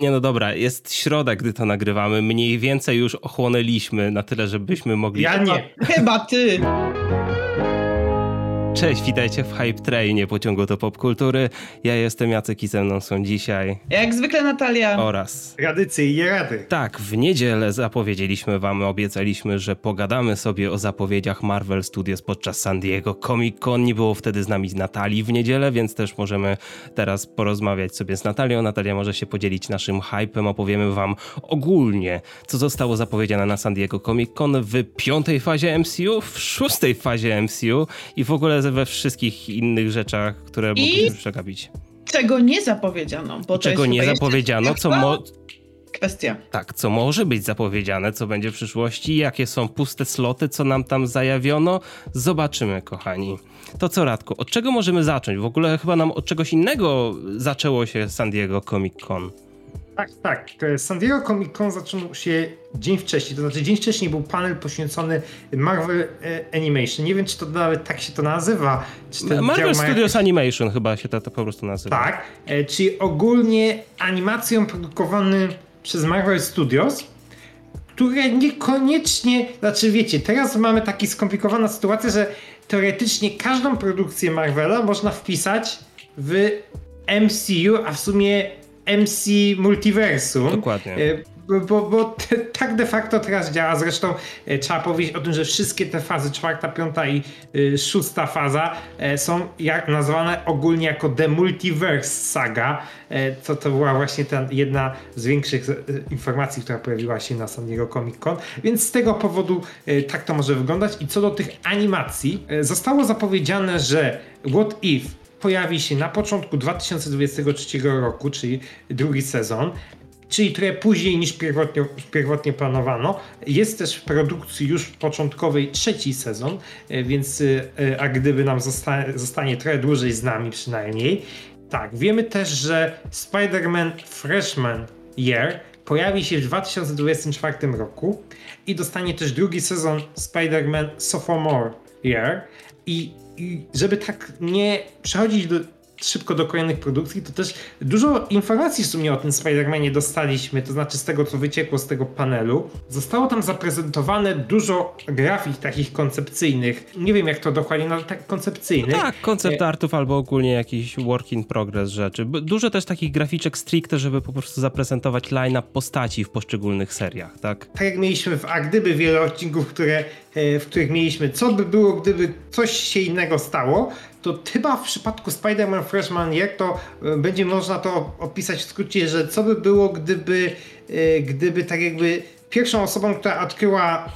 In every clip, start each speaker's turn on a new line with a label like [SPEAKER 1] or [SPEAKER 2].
[SPEAKER 1] Nie no dobra, jest środa, gdy to nagrywamy. Mniej więcej już ochłonęliśmy na tyle, żebyśmy mogli...
[SPEAKER 2] Ja nie.
[SPEAKER 3] Chyba ty.
[SPEAKER 1] Cześć, witajcie w Hype Trainie pociągu do popkultury. Ja jestem Jacek i ze mną są dzisiaj
[SPEAKER 3] Jak zwykle Natalia.
[SPEAKER 1] oraz...
[SPEAKER 2] Tradycyjnie rady.
[SPEAKER 1] Tak, w niedzielę zapowiedzieliśmy wam, obiecaliśmy, że pogadamy sobie o zapowiedziach Marvel Studios podczas San Diego Comic Con. Nie było wtedy z nami Natalii w niedzielę, więc też możemy teraz porozmawiać sobie z Natalią. Natalia może się podzielić naszym hypem, opowiemy wam ogólnie, co zostało zapowiedziane na San Diego Comic Con w piątej fazie MCU, w szóstej fazie MCU i w ogóle we wszystkich innych rzeczach, które
[SPEAKER 3] I-
[SPEAKER 1] mogliśmy przegapić.
[SPEAKER 3] Czego nie zapowiedziano, bo to
[SPEAKER 1] Czego nie zapowiedziano, co mo-
[SPEAKER 3] kwestia.
[SPEAKER 1] tak, co może być zapowiedziane, co będzie w przyszłości, jakie są puste sloty, co nam tam zajawiono, zobaczymy, kochani. To co, Radku, od czego możemy zacząć? W ogóle chyba nam od czegoś innego zaczęło się San Diego Comic Con.
[SPEAKER 2] Tak, tak. San Diego Comic Con zaczął się dzień wcześniej. To znaczy, dzień wcześniej był panel poświęcony Marvel e, Animation. Nie wiem, czy to nawet tak się to nazywa.
[SPEAKER 1] Marvel
[SPEAKER 2] ma
[SPEAKER 1] Studios
[SPEAKER 2] jakieś-
[SPEAKER 1] Animation chyba się to, to po prostu nazywa.
[SPEAKER 2] Tak, e, czyli ogólnie animacją produkowanym przez Marvel Studios, które niekoniecznie, znaczy wiecie, teraz mamy taka skomplikowana sytuacja, że teoretycznie każdą produkcję Marvela można wpisać w MCU, a w sumie MC Multiversum.
[SPEAKER 1] Dokładnie.
[SPEAKER 2] E, Bo, bo, te, tak de facto teraz działa. Zresztą e, trzeba powiedzieć o tym, że wszystkie te fazy, czwarta, piąta i e, szósta faza, są jak, nazwane ogólnie jako The Multiverse Saga. E, to, to była właśnie ta jedna z większych informacji, która pojawiła się na San Diego Comic Con. Więc z tego powodu tak to może wyglądać. I co do tych animacji, zostało zapowiedziane, że What If pojawi się na początku 2023 roku, czyli drugi sezon czyli trochę później niż pierwotnie, pierwotnie planowano. Jest też w produkcji już początkowej trzeci sezon, e, więc e, a gdyby nam zosta zostanie trochę dłużej z nami przynajmniej. Tak, wiemy też, że Spider-Man Freshman Year pojawi się w 2024 roku i dostanie też drugi sezon Spider-Man Sophomore Year i, i żeby tak nie przechodzić do, szybko do kolejnych produkcji, to też dużo informacji w sumie o tym Spider-Manie dostaliśmy, to znaczy z tego, co wyciekło z tego panelu. Zostało tam zaprezentowane dużo grafik takich koncepcyjnych. Nie wiem, jak to dokładnie, no ale tak koncepcyjnych.
[SPEAKER 1] Tak, koncept artów albo ogólnie jakiś work in progress rzeczy. Dużo też takich graficzek stricte, żeby po prostu zaprezentować line-up postaci w poszczególnych seriach, tak?
[SPEAKER 2] tak jak mieliśmy w A Gdyby wiele odcinków, które, e, w których mieliśmy co by było, gdyby coś się innego stało, to chyba w przypadku Spider-Man Freshman Year to e, będzie można to opisać w skrócie, że co by było, gdyby, e, gdyby tak jakby pierwszą osobą, która odkryła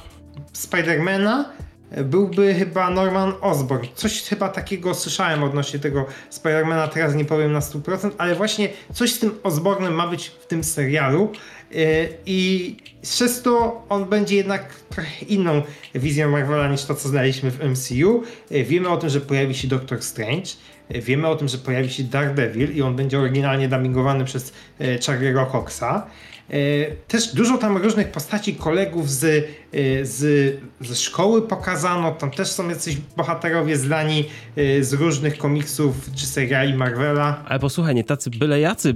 [SPEAKER 2] Spidermana e, byłby chyba Norman Osborn. Coś chyba takiego słyszałem odnośnie tego Spidermana, teraz nie powiem na 100%, ale właśnie coś z tym Osbornem ma być w tym serialu. E, I przez to on będzie jednak trochę inną wizją Marvela niż to, co znaliśmy w MCU. E, Wiemy o tym, że pojawi się Doctor Strange. E, Wiemy o tym, że pojawi się Daredevil i on będzie oryginalnie dubbingowany przez Charlie'ego Coxa. Też dużo tam różnych postaci kolegów z, z, ze szkoły pokazano. Tam też są jacyś bohaterowie znani e, z różnych komiksów czy seriali Marvela.
[SPEAKER 1] Ale posłuchaj, nie tacy byle jacy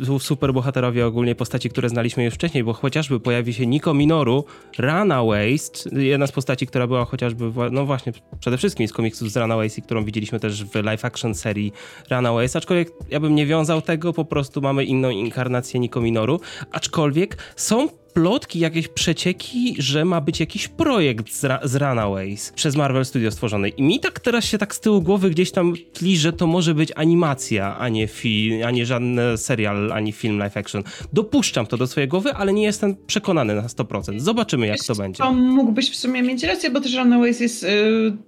[SPEAKER 1] y, y, superbohaterowie ogólnie postaci, które znaliśmy już wcześniej, bo chociażby pojawi się Nico Minoru, Runaways, jedna z postaci, która była chociażby, no właśnie, przede wszystkim z komiksów z Runaways i którą widzieliśmy też w live action serii Runaways, aczkolwiek ja bym nie wiązał tego, po prostu mamy inną inkarnację Nico Minoru, aczkolwiek są plotki, jakieś przecieki, że ma być jakiś projekt z, Ra- z Runaways przez Marvel Studios stworzony. I mi tak teraz się tak z tyłu głowy gdzieś tam tli, że to może być animacja, a nie, fi- a nie żaden serial, ani film live action. Dopuszczam to do swojej głowy, ale nie jestem przekonany na 100%. Zobaczymy, jak to będzie.
[SPEAKER 3] To mógłbyś w sumie mieć rację, bo też Runaways jest y,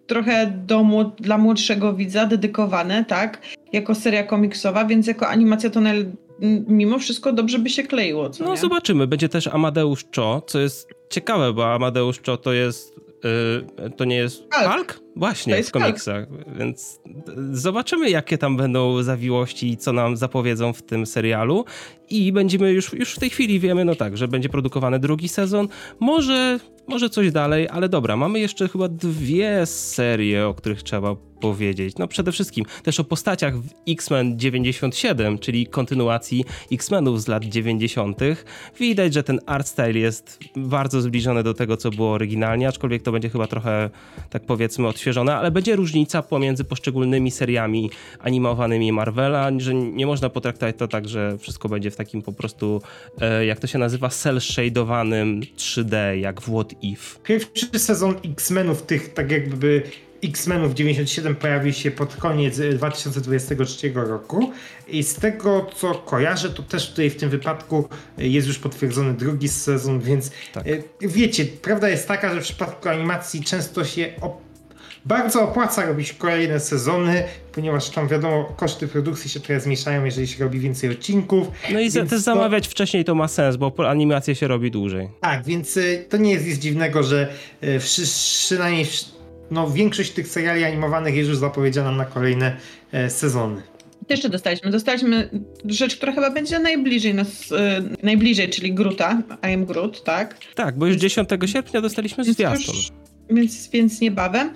[SPEAKER 3] trochę do, dla młodszego widza dedykowane, tak? Jako seria komiksowa, więc jako animacja to naj- mimo wszystko dobrze by się kleiło,
[SPEAKER 1] No
[SPEAKER 3] nie?
[SPEAKER 1] zobaczymy. Będzie też Amadeusz Cho, co jest ciekawe, bo Amadeusz Cho to jest... Yy, to nie jest
[SPEAKER 3] Hulk.
[SPEAKER 1] Hulk? Właśnie, w komiksach. Więc zobaczymy, jakie tam będą zawiłości i co nam zapowiedzą w tym serialu. I będziemy już, już w tej chwili wiemy, no tak, że będzie produkowany drugi sezon. Może, może coś dalej, ale dobra, mamy jeszcze chyba dwie serie, o których trzeba powiedzieć. No przede wszystkim też o postaciach w X-Men 97, czyli kontynuacji X-Menów z lat 90. Widać, że ten art style jest bardzo zbliżony do tego, co było oryginalnie, aczkolwiek to będzie chyba trochę, tak powiedzmy, odświeżone, ale będzie różnica pomiędzy poszczególnymi seriami animowanymi Marvela, że nie można potraktować to tak, że wszystko będzie w takim po prostu, e, jak to się nazywa, cel-shadowanym 3D, jak w What If.
[SPEAKER 2] Pierwszy sezon X-Menów, tych tak jakby X-Menów 97 pojawi się pod koniec 2023 roku i z tego co kojarzę, to też tutaj w tym wypadku jest już potwierdzony drugi sezon, więc tak. E, wiecie, prawda jest taka, że w przypadku animacji często się op bardzo opłaca robić kolejne sezony, ponieważ tam wiadomo, koszty produkcji się trochę zmniejszają, jeżeli się robi więcej odcinków.
[SPEAKER 1] No i też to... zamawiać wcześniej to ma sens, bo animacja się robi dłużej.
[SPEAKER 2] Tak, więc e, to nie jest nic dziwnego, że e, przynajmniej no, większość tych seriali animowanych jest już zapowiedziana na kolejne e, sezony.
[SPEAKER 3] To jeszcze dostaliśmy. Dostaliśmy rzecz, która chyba będzie najbliżej nas, e, najbliżej, czyli Gruta, I am Groot, tak?
[SPEAKER 1] Tak, bo już 10 sierpnia dostaliśmy zwiastun. Już
[SPEAKER 3] więc, więc niebawem.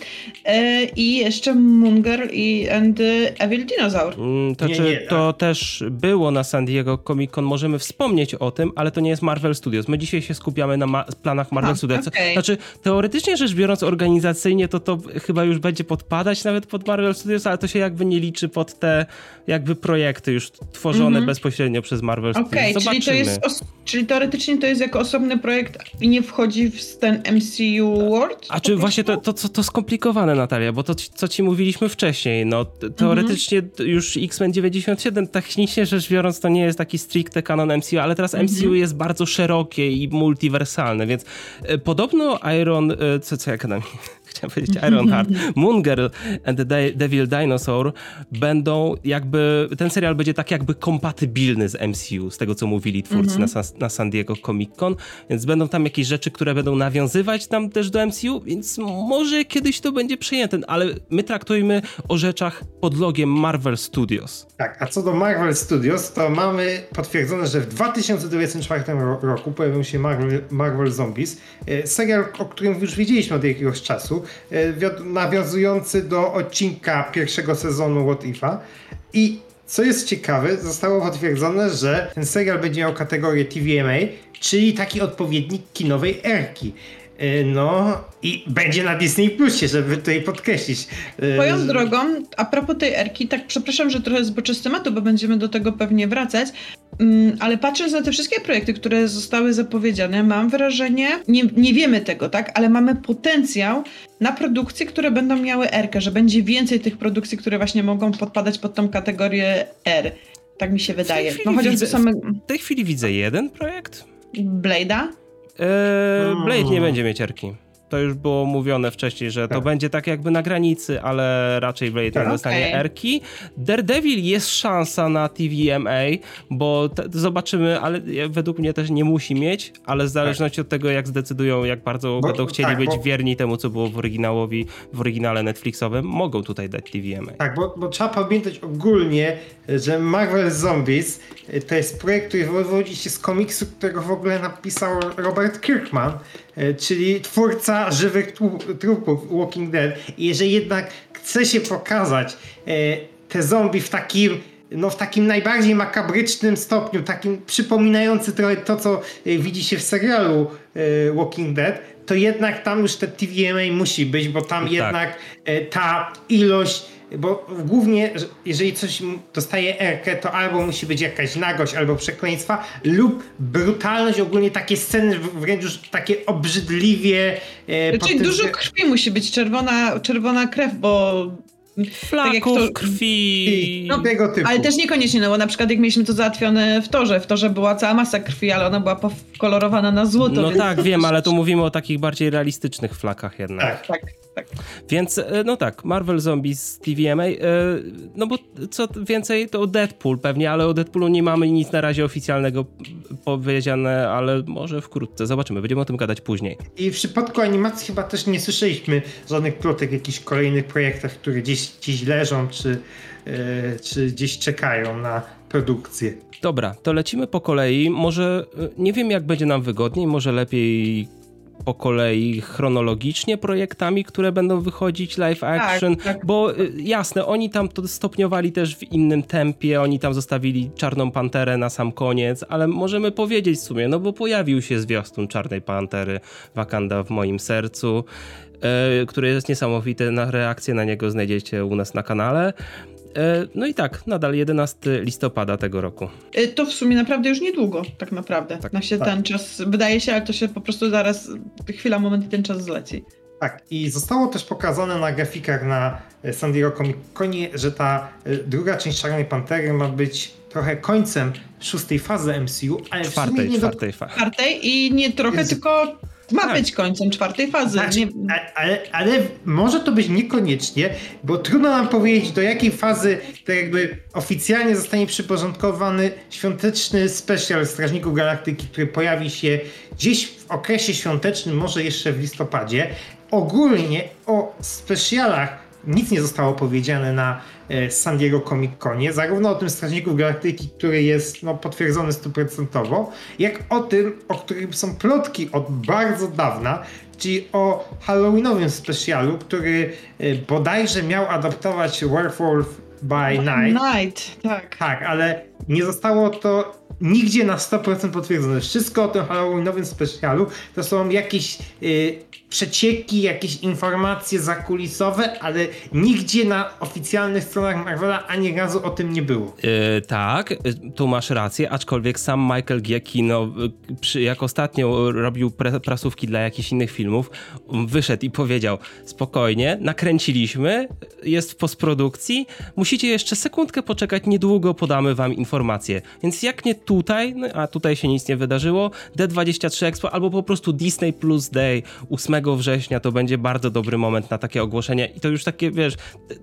[SPEAKER 3] E, I jeszcze Munger i and Evil Dinosaur.
[SPEAKER 1] Mm, to, nie, czy nie, to też było na San Diego Comic Con, możemy wspomnieć o tym, ale to nie jest Marvel Studios. My dzisiaj się skupiamy na ma planach Marvel A, Studios. Okay. Znaczy, teoretycznie rzecz biorąc, organizacyjnie to to chyba już będzie podpadać nawet pod Marvel Studios, ale to się jakby nie liczy pod te jakby projekty już tworzone mm -hmm. bezpośrednio przez Marvel Studios. Okej, okay, czyli to jest,
[SPEAKER 3] czyli teoretycznie to jest jako osobny projekt i nie wchodzi w ten MCU World?
[SPEAKER 1] A czy właśnie to, to, to, to skomplikowane, Natalia, bo to, co ci mówiliśmy wcześniej, no teoretycznie mhm. już X-Men 97, technicznie rzecz biorąc, to nie jest taki stricte kanon MCU, ale teraz MCU mhm. jest bardzo szerokie i multiwersalne, więc e, podobno Iron, e, co, co ja gadam? chciałem powiedzieć Ironheart, Moon Girl and the Devil Dinosaur będą jakby, ten serial będzie tak jakby kompatybilny z MCU, z tego co mówili twórcy mm -hmm. na, na San Diego Comic Con, więc będą tam jakieś rzeczy, które będą nawiązywać tam też do MCU, więc może kiedyś to będzie przyjęte, ale my traktujmy o rzeczach pod logiem Marvel Studios.
[SPEAKER 2] Tak, a co do Marvel Studios, to mamy potwierdzone, że w 2024 roku pojawią się Marvel, Marvel Zombies, e, serial, o którym już wiedzieliśmy od jakiegoś czasu, nawiązujący do odcinka pierwszego sezonu What If'a. I co jest ciekawe, zostało potwierdzone, że ten serial będzie miał kategorię TVMA, czyli taki odpowiednik kinowej erki. E, no i będzie na Disney Plusie, żeby tutaj podkreślić.
[SPEAKER 3] E, Swoją drogą, a propos tej erki, tak przepraszam, że trochę zboczę z tematu, bo będziemy do tego pewnie wracać, mm, ale patrząc na te wszystkie projekty, które zostały zapowiedziane, mam wrażenie, nie, nie wiemy tego, tak, ale mamy potencjał na produkcje, które będą miały erkę, że będzie więcej tych produkcji, które właśnie mogą podpadać pod tą kategorię R. Tak mi się wydaje.
[SPEAKER 1] No chociażby same... W tej chwili widzę jeden projekt.
[SPEAKER 3] Blade'a?
[SPEAKER 1] Eee, Blade nie będzie mieć erki. To już było mówione wcześniej, że tak. to będzie tak jakby na granicy, ale raczej Blade tak. nie dostanie okay. erki. Daredevil jest szansa na TVMA, bo te, zobaczymy, ale według mnie też nie musi mieć, ale w zależności tak. od tego, jak zdecydują, jak bardzo bo, będą chcieli tak, być bo... wierni temu, co było w oryginałowi, w oryginale Netflixowym, mogą tutaj dać TVMA.
[SPEAKER 2] Tak, bo, bo trzeba pamiętać ogólnie, że Marvel Zombies y, to jest projekt, który wywodzi się z komiksu, którego w ogóle napisał Robert Kirkman, czyli twórca żywych trupów Walking Dead. I jeżeli jednak chce się pokazać y, te zombie w takim no w takim najbardziej makabrycznym stopniu, takim przypominający trochę to, co widzi się w serialu Walking Dead, to jednak tam już te TVMA musi być, bo tam tak. jednak ta ilość bo głównie, jeżeli coś dostaje erkę, to albo musi być jakaś nagość, albo przekleństwa, lub brutalność, ogólnie takie sceny wręcz już takie obrzydliwie...
[SPEAKER 3] E, Czyli dużo że... krwi musi być, czerwona, czerwona krew, bo
[SPEAKER 1] flaków, tak to, krwi.
[SPEAKER 2] No, tego typu.
[SPEAKER 3] Ale też niekoniecznie, no bo na przykład jak mieliśmy to załatwione w torze, w torze była cała masa krwi, ale ona była pokolorowana na złoto.
[SPEAKER 1] No więc... tak, wiem, ale tu mówimy o takich bardziej realistycznych flakach jednak.
[SPEAKER 2] Tak, tak.
[SPEAKER 3] Tak.
[SPEAKER 1] Więc, e, no tak, Marvel Zombies TVMA, e, no bo co więcej, to Deadpool pewnie, ale o Deadpoolu nie mamy nic na razie oficjalnego powiedziane, ale może wkrótce, zobaczymy, będziemy o tym gadać później.
[SPEAKER 2] I w przypadku animacji chyba też nie słyszeliśmy żadnych plotek jakichś kolejnych projektach, które gdzieś, gdzieś leżą, czy, e, czy gdzieś czekają na produkcję.
[SPEAKER 1] Dobra, to lecimy po kolei. Może nie wiem, jak będzie nam wygodniej, może lepiej po kolei chronologicznie projektami, które będą wychodzić live action,
[SPEAKER 3] Tak, tak.
[SPEAKER 1] bo y, jasne, oni tam to stopniowali też w innym tempie, oni tam zostawili Czarną Panterę na sam koniec, ale możemy powiedzieć w sumie, no bo pojawił się zwiastun Czarnej Pantery Wakanda w moim sercu, e, który jest niesamowity, na reakcję na niego znajdziecie u nas na kanale. E, No i tak, nadal 11 listopada tego roku.
[SPEAKER 3] Y, To w sumie naprawdę już niedługo, tak naprawdę.
[SPEAKER 1] Tak,
[SPEAKER 3] Na się
[SPEAKER 2] tak.
[SPEAKER 3] ten czas, wydaje się, ale to się po prostu zaraz, chwila, moment i ten czas zleci.
[SPEAKER 2] Tak, i zostało też pokazane na grafikach na e, San Diego Comic Conie, że ta e, druga część Czarnej Pantery ma być trochę końcem szóstej fazy MCU, ale w sumie
[SPEAKER 1] Czwartej,
[SPEAKER 2] nie do...
[SPEAKER 1] czwartej fa.
[SPEAKER 3] Czwartej i nie trochę,
[SPEAKER 2] Jest-
[SPEAKER 3] tylko ma
[SPEAKER 1] Tak.
[SPEAKER 3] być końcem czwartej fazy.
[SPEAKER 2] Znaczy,
[SPEAKER 3] Nie,
[SPEAKER 2] ale, ale może to być niekoniecznie, bo trudno nam powiedzieć, do jakiej fazy tak jakby oficjalnie zostanie przyporządkowany świąteczny specjal Strażników Galaktyki, który pojawi się gdzieś w okresie świątecznym, może jeszcze w listopadzie. Ogólnie o specjalach nic nie zostało powiedziane na e, San Diego Comic Conie, zarówno o tym Strażników Galaktyki, który jest no, potwierdzony stuprocentowo, jak o tym, o którym są plotki od bardzo dawna, czyli o Halloweenowym specjalu, który e, bodajże miał adaptować Werewolf by Night.
[SPEAKER 3] Night, tak.
[SPEAKER 2] Tak, ale nie zostało to nigdzie na 100% potwierdzone. Wszystko o tym Halloweenowym specjalu to są jakieś y, przecieki, jakieś informacje zakulisowe, ale nigdzie na oficjalnych stronach Marvela ani razu o tym nie było.
[SPEAKER 1] Yy, tak, yy, tu masz rację, aczkolwiek sam Michael Giacchino, yy, przy, jak ostatnio robił pre, prasówki dla jakichś innych filmów, wyszedł i powiedział, spokojnie, nakręciliśmy, jest w postprodukcji, musicie jeszcze sekundkę poczekać, niedługo podamy wam informacje. Więc jak nie tutaj, no, a tutaj się nic nie wydarzyło, D23 Expo albo po prostu Disney Plus Day 8 września. To będzie bardzo dobry moment na takie ogłoszenie. I to już takie, wiesz,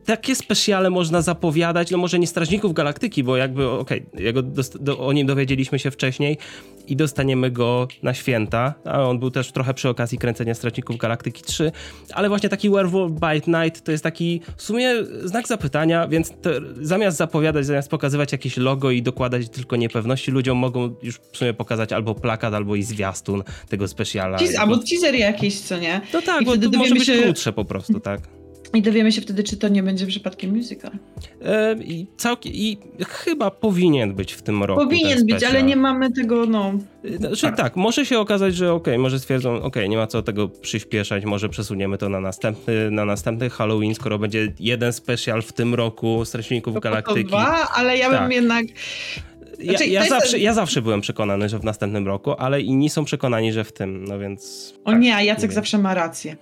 [SPEAKER 1] takie specjale można zapowiadać, no może nie Strażników Galaktyki, bo jakby, okej, dost- do, o nim dowiedzieliśmy się wcześniej i dostaniemy go na święta, a on był też trochę przy okazji kręcenia Strażników Galaktyki 3, ale właśnie taki Werewolf by Night to jest taki w sumie znak zapytania, więc to, zamiast zapowiadać, zamiast pokazywać jakieś logo i dokładać tylko niepewności, ludziom mogą już w sumie pokazać albo plakat, albo i zwiastun tego specjala.
[SPEAKER 3] Teas- albo teaser jakiś, co nie?
[SPEAKER 1] No tak,
[SPEAKER 3] I
[SPEAKER 1] bo
[SPEAKER 3] wtedy
[SPEAKER 1] to może być
[SPEAKER 3] się-
[SPEAKER 1] krótsze po prostu, tak.
[SPEAKER 3] I dowiemy się wtedy, czy to nie będzie przypadkiem musical.
[SPEAKER 1] E, I, całkiem, I chyba powinien być w tym roku.
[SPEAKER 3] Powinien być, ale nie mamy tego, no.
[SPEAKER 1] Znaczy, tak.
[SPEAKER 2] Tak.
[SPEAKER 1] może się okazać, że okej, może stwierdzą, okej, nie ma co tego przyspieszać, może przesuniemy to na następny, na następny Halloween, skoro będzie jeden special w tym roku Strażników
[SPEAKER 3] To
[SPEAKER 1] Galaktyki.
[SPEAKER 3] dwa, ale ja
[SPEAKER 1] Tak.
[SPEAKER 3] bym jednak.
[SPEAKER 1] Ja,
[SPEAKER 3] Znaczy,
[SPEAKER 1] ja, zawsze, ja zawsze byłem przekonany, że w następnym roku, ale inni są przekonani, że w tym, no więc...
[SPEAKER 3] O nie, a
[SPEAKER 1] nie
[SPEAKER 3] Jacek
[SPEAKER 1] wiem.
[SPEAKER 3] zawsze ma rację.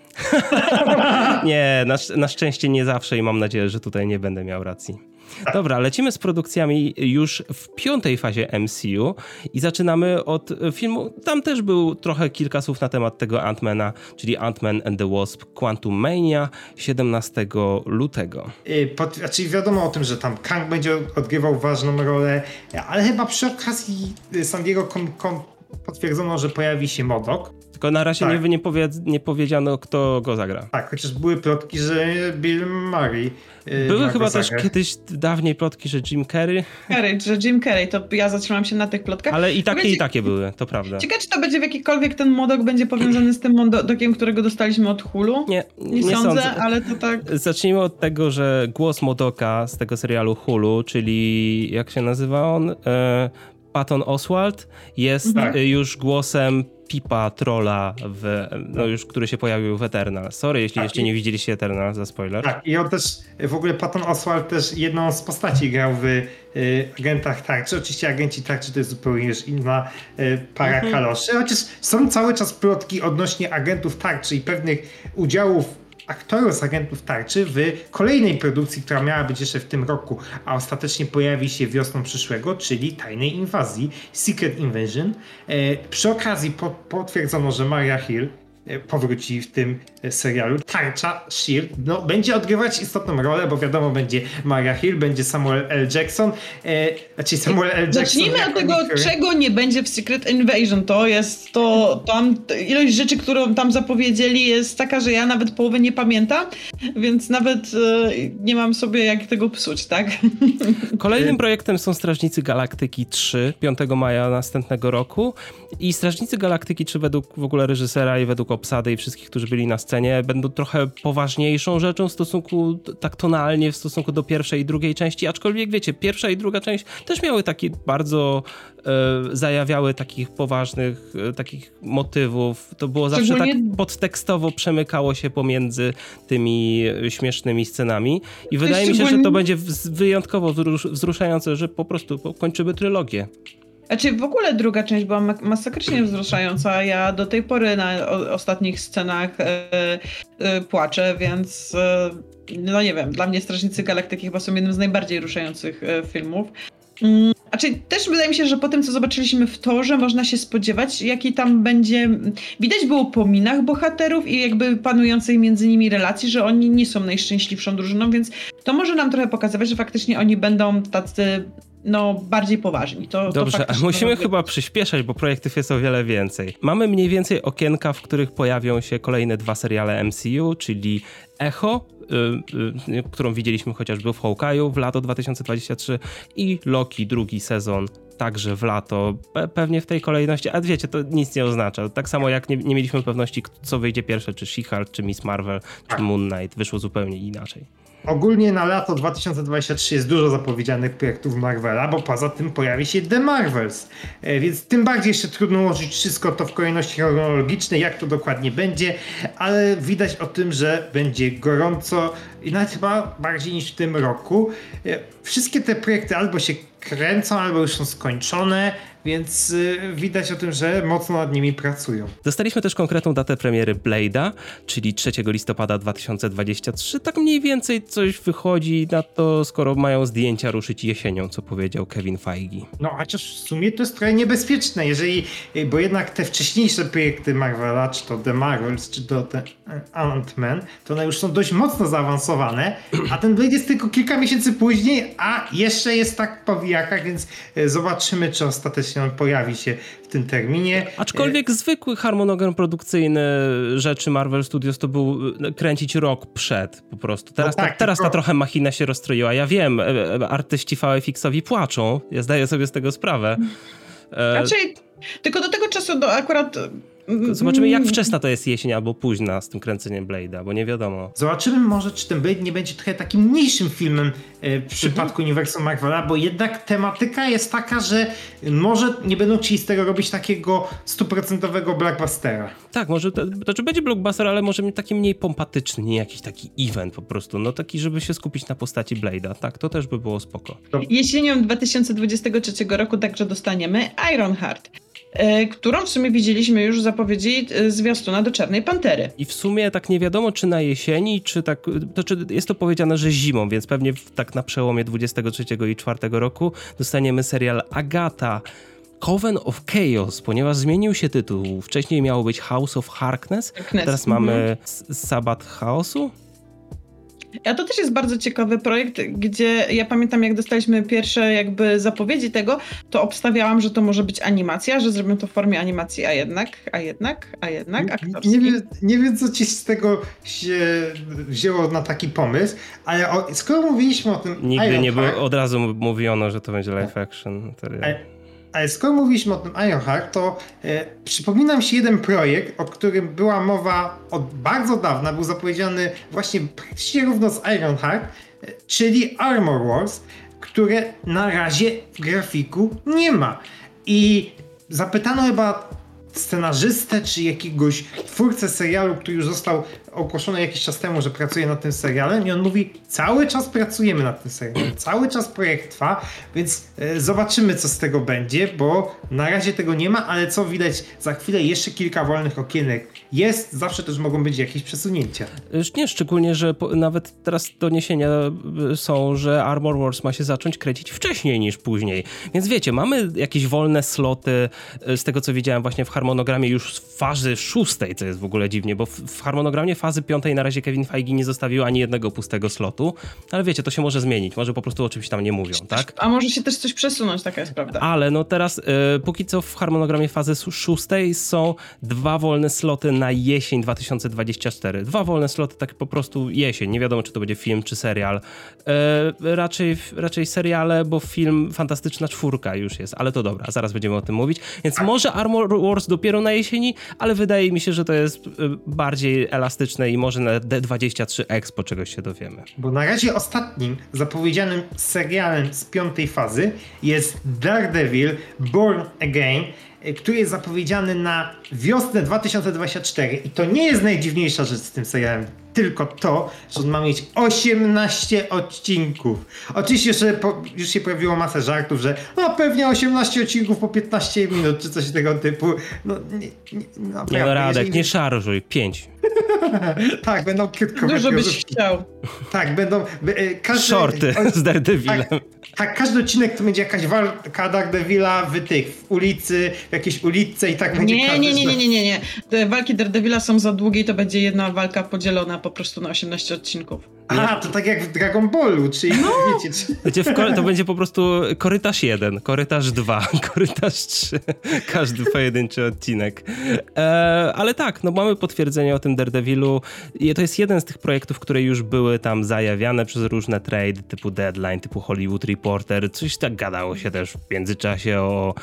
[SPEAKER 1] Nie, na, na szczęście nie zawsze i mam nadzieję, że tutaj nie będę miał racji. Dobra, lecimy z produkcjami już w piątej fazie MCU i zaczynamy od filmu. Tam też był trochę kilka słów na temat tego Ant-Mana, czyli Ant-Man and the Wasp Quantum Mania 17 lutego.
[SPEAKER 2] Y, Pod, znaczy wiadomo o tym, że tam Kang będzie odgrywał ważną rolę, ale chyba przy okazji San Diego Comic Con potwierdzono, że pojawi się Modok.
[SPEAKER 1] Tylko na razie
[SPEAKER 2] Tak.
[SPEAKER 1] nie, nie, powiedz, nie powiedziano, kto go zagra.
[SPEAKER 2] Tak, chociaż były plotki, że Bill Murray. y,
[SPEAKER 1] Były chyba też kiedyś dawniej plotki, że Jim Carrey,
[SPEAKER 3] Carrey, że Jim Carrey, to ja zatrzymam się na tych plotkach.
[SPEAKER 1] ale i takie
[SPEAKER 3] Będzie-
[SPEAKER 1] i takie były, to prawda.
[SPEAKER 3] Ciekawe, czy to będzie w jakikolwiek ten modok będzie powiązany z tym modokiem, którego dostaliśmy od Hulu.
[SPEAKER 1] Nie,
[SPEAKER 3] Nie, sądzę, ale to tak.
[SPEAKER 1] Zacznijmy od tego, że głos Modoka z tego serialu Hulu, czyli jak się nazywa on? E, Patton Oswald, jest
[SPEAKER 2] Tak.
[SPEAKER 1] już głosem Pipa Trolla, w, no już, który się pojawił w Eternal. Sorry, jeśli
[SPEAKER 2] Tak,
[SPEAKER 1] jeszcze
[SPEAKER 2] i-
[SPEAKER 1] nie widzieliście Eternal, za spoiler.
[SPEAKER 2] Tak, i on też, w ogóle Patton Oswalt też jedną z postaci grał w y, agentach tarczy. Oczywiście agenci tarczy to jest zupełnie już inna y, para
[SPEAKER 1] Mhm.
[SPEAKER 2] kaloszy, chociaż są cały czas plotki odnośnie agentów tarczy i pewnych udziałów aktorów z agentów tarczy w kolejnej produkcji, która miała być jeszcze w tym roku, a ostatecznie pojawi się wiosną przyszłego, czyli Tajnej Inwazji, Secret Invasion. E, przy okazji po, potwierdzono, że Maria Hill, powróci w tym e, serialu. Tarcza, Shield, no, będzie odgrywać istotną rolę, bo wiadomo, będzie Maria Hill, będzie Samuel L. Jackson, e, znaczy Samuel L. Jackson.
[SPEAKER 3] Zacznijmy od tego, czego nie będzie w Secret Invasion. To jest to, tam ilość rzeczy, którą tam zapowiedzieli jest taka, że ja nawet połowę nie pamiętam, więc nawet e, nie mam sobie jak tego psuć, tak?
[SPEAKER 1] Kolejnym projektem są Strażnicy Galaktyki 3, 5 maja następnego roku i Strażnicy Galaktyki 3 według w ogóle reżysera i według obsady i wszystkich, którzy byli na scenie, będą trochę poważniejszą rzeczą w stosunku, tak tonalnie w stosunku do pierwszej i drugiej części, aczkolwiek wiecie, pierwsza i druga część też miały taki bardzo e, zajawiały takich poważnych, e, takich motywów. To było zawsze tak podtekstowo przemykało się pomiędzy tymi śmiesznymi scenami i wydaje mi się, że to będzie wyjątkowo wzruszające, że po prostu kończymy trylogię.
[SPEAKER 3] Znaczy w ogóle druga część była masakrycznie wzruszająca. Ja do tej pory na ostatnich scenach e, e, płaczę, więc e, no nie wiem, dla mnie Strażnicy Galaktyki chyba są jednym z najbardziej ruszających filmów. Mm, znaczy, też wydaje mi się, że po tym, co zobaczyliśmy w torze, można się spodziewać, jaki tam będzie. Widać było po minach bohaterów i jakby panującej między nimi relacji, że oni nie są najszczęśliwszą drużyną, więc to może nam trochę pokazywać, że faktycznie oni będą tacy no, bardziej poważni. To,
[SPEAKER 1] Dobrze,
[SPEAKER 3] to
[SPEAKER 1] musimy chyba przyspieszać, bo projektów jest o wiele więcej. Mamy mniej więcej okienka, w których pojawią się kolejne dwa seriale MCU, czyli Echo, y, y, którą widzieliśmy chociażby w Hawkeye'u w lato 2023 i Loki drugi sezon także w lato, Pe pewnie w tej kolejności, a wiecie, to nic nie oznacza. Tak samo jak nie, nie mieliśmy pewności, co wyjdzie pierwsze, czy She-Hulk, czy Miss Marvel, czy tak. Moon Knight, wyszło zupełnie inaczej.
[SPEAKER 2] Ogólnie na lato 2023 jest dużo zapowiedzianych projektów Marvela, bo poza tym pojawi się The Marvels. E, więc tym bardziej jeszcze trudno ułożyć wszystko to w kolejności chronologicznej, jak to dokładnie będzie, ale widać o tym, że będzie gorąco i nawet chyba bardziej niż w tym roku. Wszystkie te projekty albo się kręcą, albo już są skończone, więc y, widać o tym, że mocno nad nimi pracują.
[SPEAKER 1] Dostaliśmy też konkretną datę premiery Blade'a, czyli 3 listopada 2023. Tak mniej więcej coś wychodzi na to, skoro mają zdjęcia ruszyć jesienią, co powiedział Kevin Feige.
[SPEAKER 2] No, chociaż w sumie to jest trochę niebezpieczne, jeżeli, y, bo jednak te wcześniejsze projekty Marvela, czy to The Marvels, czy to The Ant-Man, to one już są dość mocno zaawansowane, a ten Blade jest tylko kilka miesięcy później, a jeszcze jest tak po wijakach, więc y, zobaczymy, czy ostatecznie on pojawi się w tym terminie.
[SPEAKER 1] Aczkolwiek e, zwykły harmonogram produkcyjny rzeczy Marvel Studios to był e, kręcić rok przed po prostu. Teraz, no tak, ta, teraz ta trochę machina się rozstroiła. Ja wiem, e, artyści VFX-owi płaczą, ja zdaję sobie z tego sprawę.
[SPEAKER 3] Raczej, tylko do tego czasu do akurat
[SPEAKER 1] Zobaczymy, jak wczesna to jest jesień albo późna z tym kręceniem Blade'a, bo nie wiadomo.
[SPEAKER 2] Zobaczymy może, czy ten Blade nie będzie trochę takim mniejszym filmem e, w przypadku mhm. uniwersum Marvela, bo jednak tematyka jest taka, że może nie będą chcieli z tego robić takiego stuprocentowego blockbustera.
[SPEAKER 1] Tak, może to, to czy będzie blockbuster, ale może taki mniej pompatyczny, nie jakiś taki event po prostu, no taki, żeby się skupić na postaci Blade'a, tak, to też by było spoko.
[SPEAKER 3] Jesienią 2023 roku także dostaniemy Ironheart. E, którą w sumie widzieliśmy już w zapowiedzi e, zwiastuna do Czarnej Pantery.
[SPEAKER 1] I w sumie tak nie wiadomo, czy na jesieni, czy tak, to czy jest to powiedziane, że zimą, więc pewnie tak na przełomie 23 i 4 roku dostaniemy serial Agata. Coven of Chaos, ponieważ zmienił się tytuł. Wcześniej miało być House of Harkness, Harkness. teraz mamy. Sabat Chaosu.
[SPEAKER 3] A to też jest bardzo ciekawy projekt, gdzie ja pamiętam, jak dostaliśmy pierwsze jakby zapowiedzi tego, to obstawiałam, że to może być animacja, że zrobią to w formie animacji, a jednak, a jednak, a jednak aktorski.
[SPEAKER 2] Nie, wiem, nie wiem, co ci z tego się wzięło na taki pomysł, ale o, skoro mówiliśmy o tym...
[SPEAKER 1] Nigdy nie było, od razu mówiono, że to będzie live action materiał.
[SPEAKER 2] Ale skoro mówiliśmy o tym Ironheart, to e, przypomina mi się jeden projekt, o którym była mowa od bardzo dawna, był zapowiedziany właśnie praktycznie równo z Ironheart, e, czyli Armor Wars, które na razie w grafiku nie ma. I zapytano chyba scenarzystę czy jakiegoś twórcę serialu, który już został ogłoszono jakiś czas temu, że pracuje nad tym serialem i on mówi, cały czas pracujemy nad tym serialem, cały czas projekt trwa, więc e, zobaczymy co z tego będzie, bo na razie tego nie ma, ale co widać za chwilę jeszcze kilka wolnych okienek jest, zawsze też mogą być jakieś przesunięcia.
[SPEAKER 1] Nie, szczególnie, że nawet teraz doniesienia y, są, że Armor Wars ma się zacząć kręcić wcześniej niż później. Więc wiecie, mamy jakieś wolne sloty, y, z tego co widziałem właśnie w harmonogramie już z fazy szóstej, co jest w ogóle dziwnie, bo w, w harmonogramie fazy piątej na razie Kevin Feige nie zostawił ani jednego pustego slotu, ale wiecie, to się może zmienić, może po prostu o czymś tam nie mówią, tak?
[SPEAKER 3] A może się też coś przesunąć, taka jest prawda.
[SPEAKER 1] Ale no teraz, y, póki co w harmonogramie fazy szóstej są dwa wolne sloty na jesień 2024. Dwa wolne sloty, tak po prostu jesień. Nie wiadomo, czy to będzie film, czy serial. E, raczej, raczej seriale, bo film Fantastyczna Czwórka już jest, ale to dobra, zaraz będziemy o tym mówić. Więc może Armor Wars dopiero na jesieni, ale wydaje mi się, że to jest e, bardziej elastyczne i może na D23 Expo czegoś się dowiemy.
[SPEAKER 2] Bo na razie ostatnim zapowiedzianym serialem z piątej fazy jest Daredevil Born Again, który jest zapowiedziany na wiosnę 2024 i to nie jest najdziwniejsza rzecz z tym serialem, tylko to, że on ma mieć 18 odcinków. Oczywiście jeszcze po, już się pojawiło masę żartów, że no pewnie 18 odcinków po 15 minut, czy coś tego typu. No nie, nie, naprawdę,
[SPEAKER 1] Nie no, Radek,
[SPEAKER 2] jeżeli-
[SPEAKER 1] nie szarżuj. Pięć.
[SPEAKER 2] Tak, będą krótko
[SPEAKER 3] Dużo byś chciał.
[SPEAKER 2] Tak, będą... by- y, Każdy,
[SPEAKER 1] Shorty z Daredevilem.
[SPEAKER 2] tak, tak, każdy odcinek to będzie jakaś walka Daredevila w tych, w ulicy, jakiejś ulicy i tak będzie
[SPEAKER 3] Nie,
[SPEAKER 2] każdy
[SPEAKER 3] nie, nie, nie, nie, nie, nie. Te walki Daredevila są za długie i to będzie jedna walka podzielona po prostu na 18 odcinków.
[SPEAKER 2] A, to tak jak w Dragon Ballu, czyli
[SPEAKER 3] No.
[SPEAKER 2] wiecie, czy...
[SPEAKER 1] Ko- to będzie po prostu korytarz 1, korytarz 2, korytarz 3, każdy pojedynczy odcinek. E, ale tak, no mamy potwierdzenie o tym Daredevilu. I to jest jeden z tych projektów, które już były tam zajawiane przez różne trade typu Deadline, typu Hollywood Reporter. Coś tak gadało się też w międzyczasie o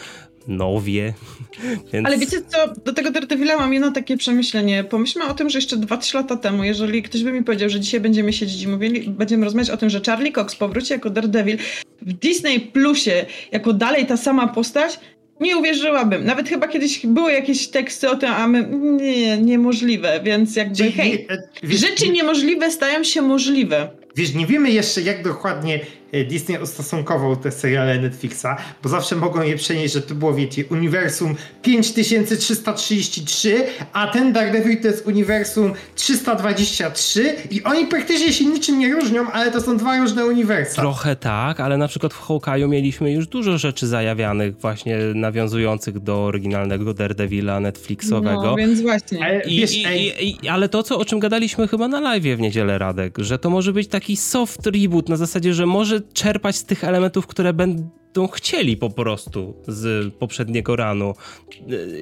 [SPEAKER 1] Nowie. Więc...
[SPEAKER 3] Ale wiecie co, do tego Daredevila mam jedno takie przemyślenie. Pomyślmy o tym, że jeszcze 2-3 lata temu, jeżeli ktoś by mi powiedział, że dzisiaj będziemy siedzieć i mówili, będziemy rozmawiać o tym, że Charlie Cox powróci jako Daredevil w Disney Plusie, jako dalej ta sama postać, nie uwierzyłabym. Nawet chyba kiedyś były jakieś teksty o tym, a my nie, niemożliwe, więc jakby
[SPEAKER 2] Czyli,
[SPEAKER 3] hej,
[SPEAKER 2] e, wiesz,
[SPEAKER 3] rzeczy niemożliwe stają się możliwe.
[SPEAKER 2] Wiesz, nie wiemy jeszcze jak dokładnie Disney ustosunkował te seriale Netflixa, bo zawsze mogą je przenieść, że to było, wiecie, uniwersum 5333, a ten Daredevil to jest uniwersum 323 i oni praktycznie się niczym nie różnią, ale to są dwa różne uniwersa.
[SPEAKER 1] Trochę tak, ale na przykład w Hawkeye'u mieliśmy już dużo rzeczy zajawianych, właśnie nawiązujących do oryginalnego Daredevila Netflixowego.
[SPEAKER 3] No, więc właśnie.
[SPEAKER 2] Ale
[SPEAKER 1] I,
[SPEAKER 2] wiesz,
[SPEAKER 1] i, i, ale to, co, o czym gadaliśmy chyba na live w niedzielę, Radek, że to może być taki soft reboot na zasadzie, że może czerpać z tych elementów, które będą chcieli po prostu z poprzedniego ranu.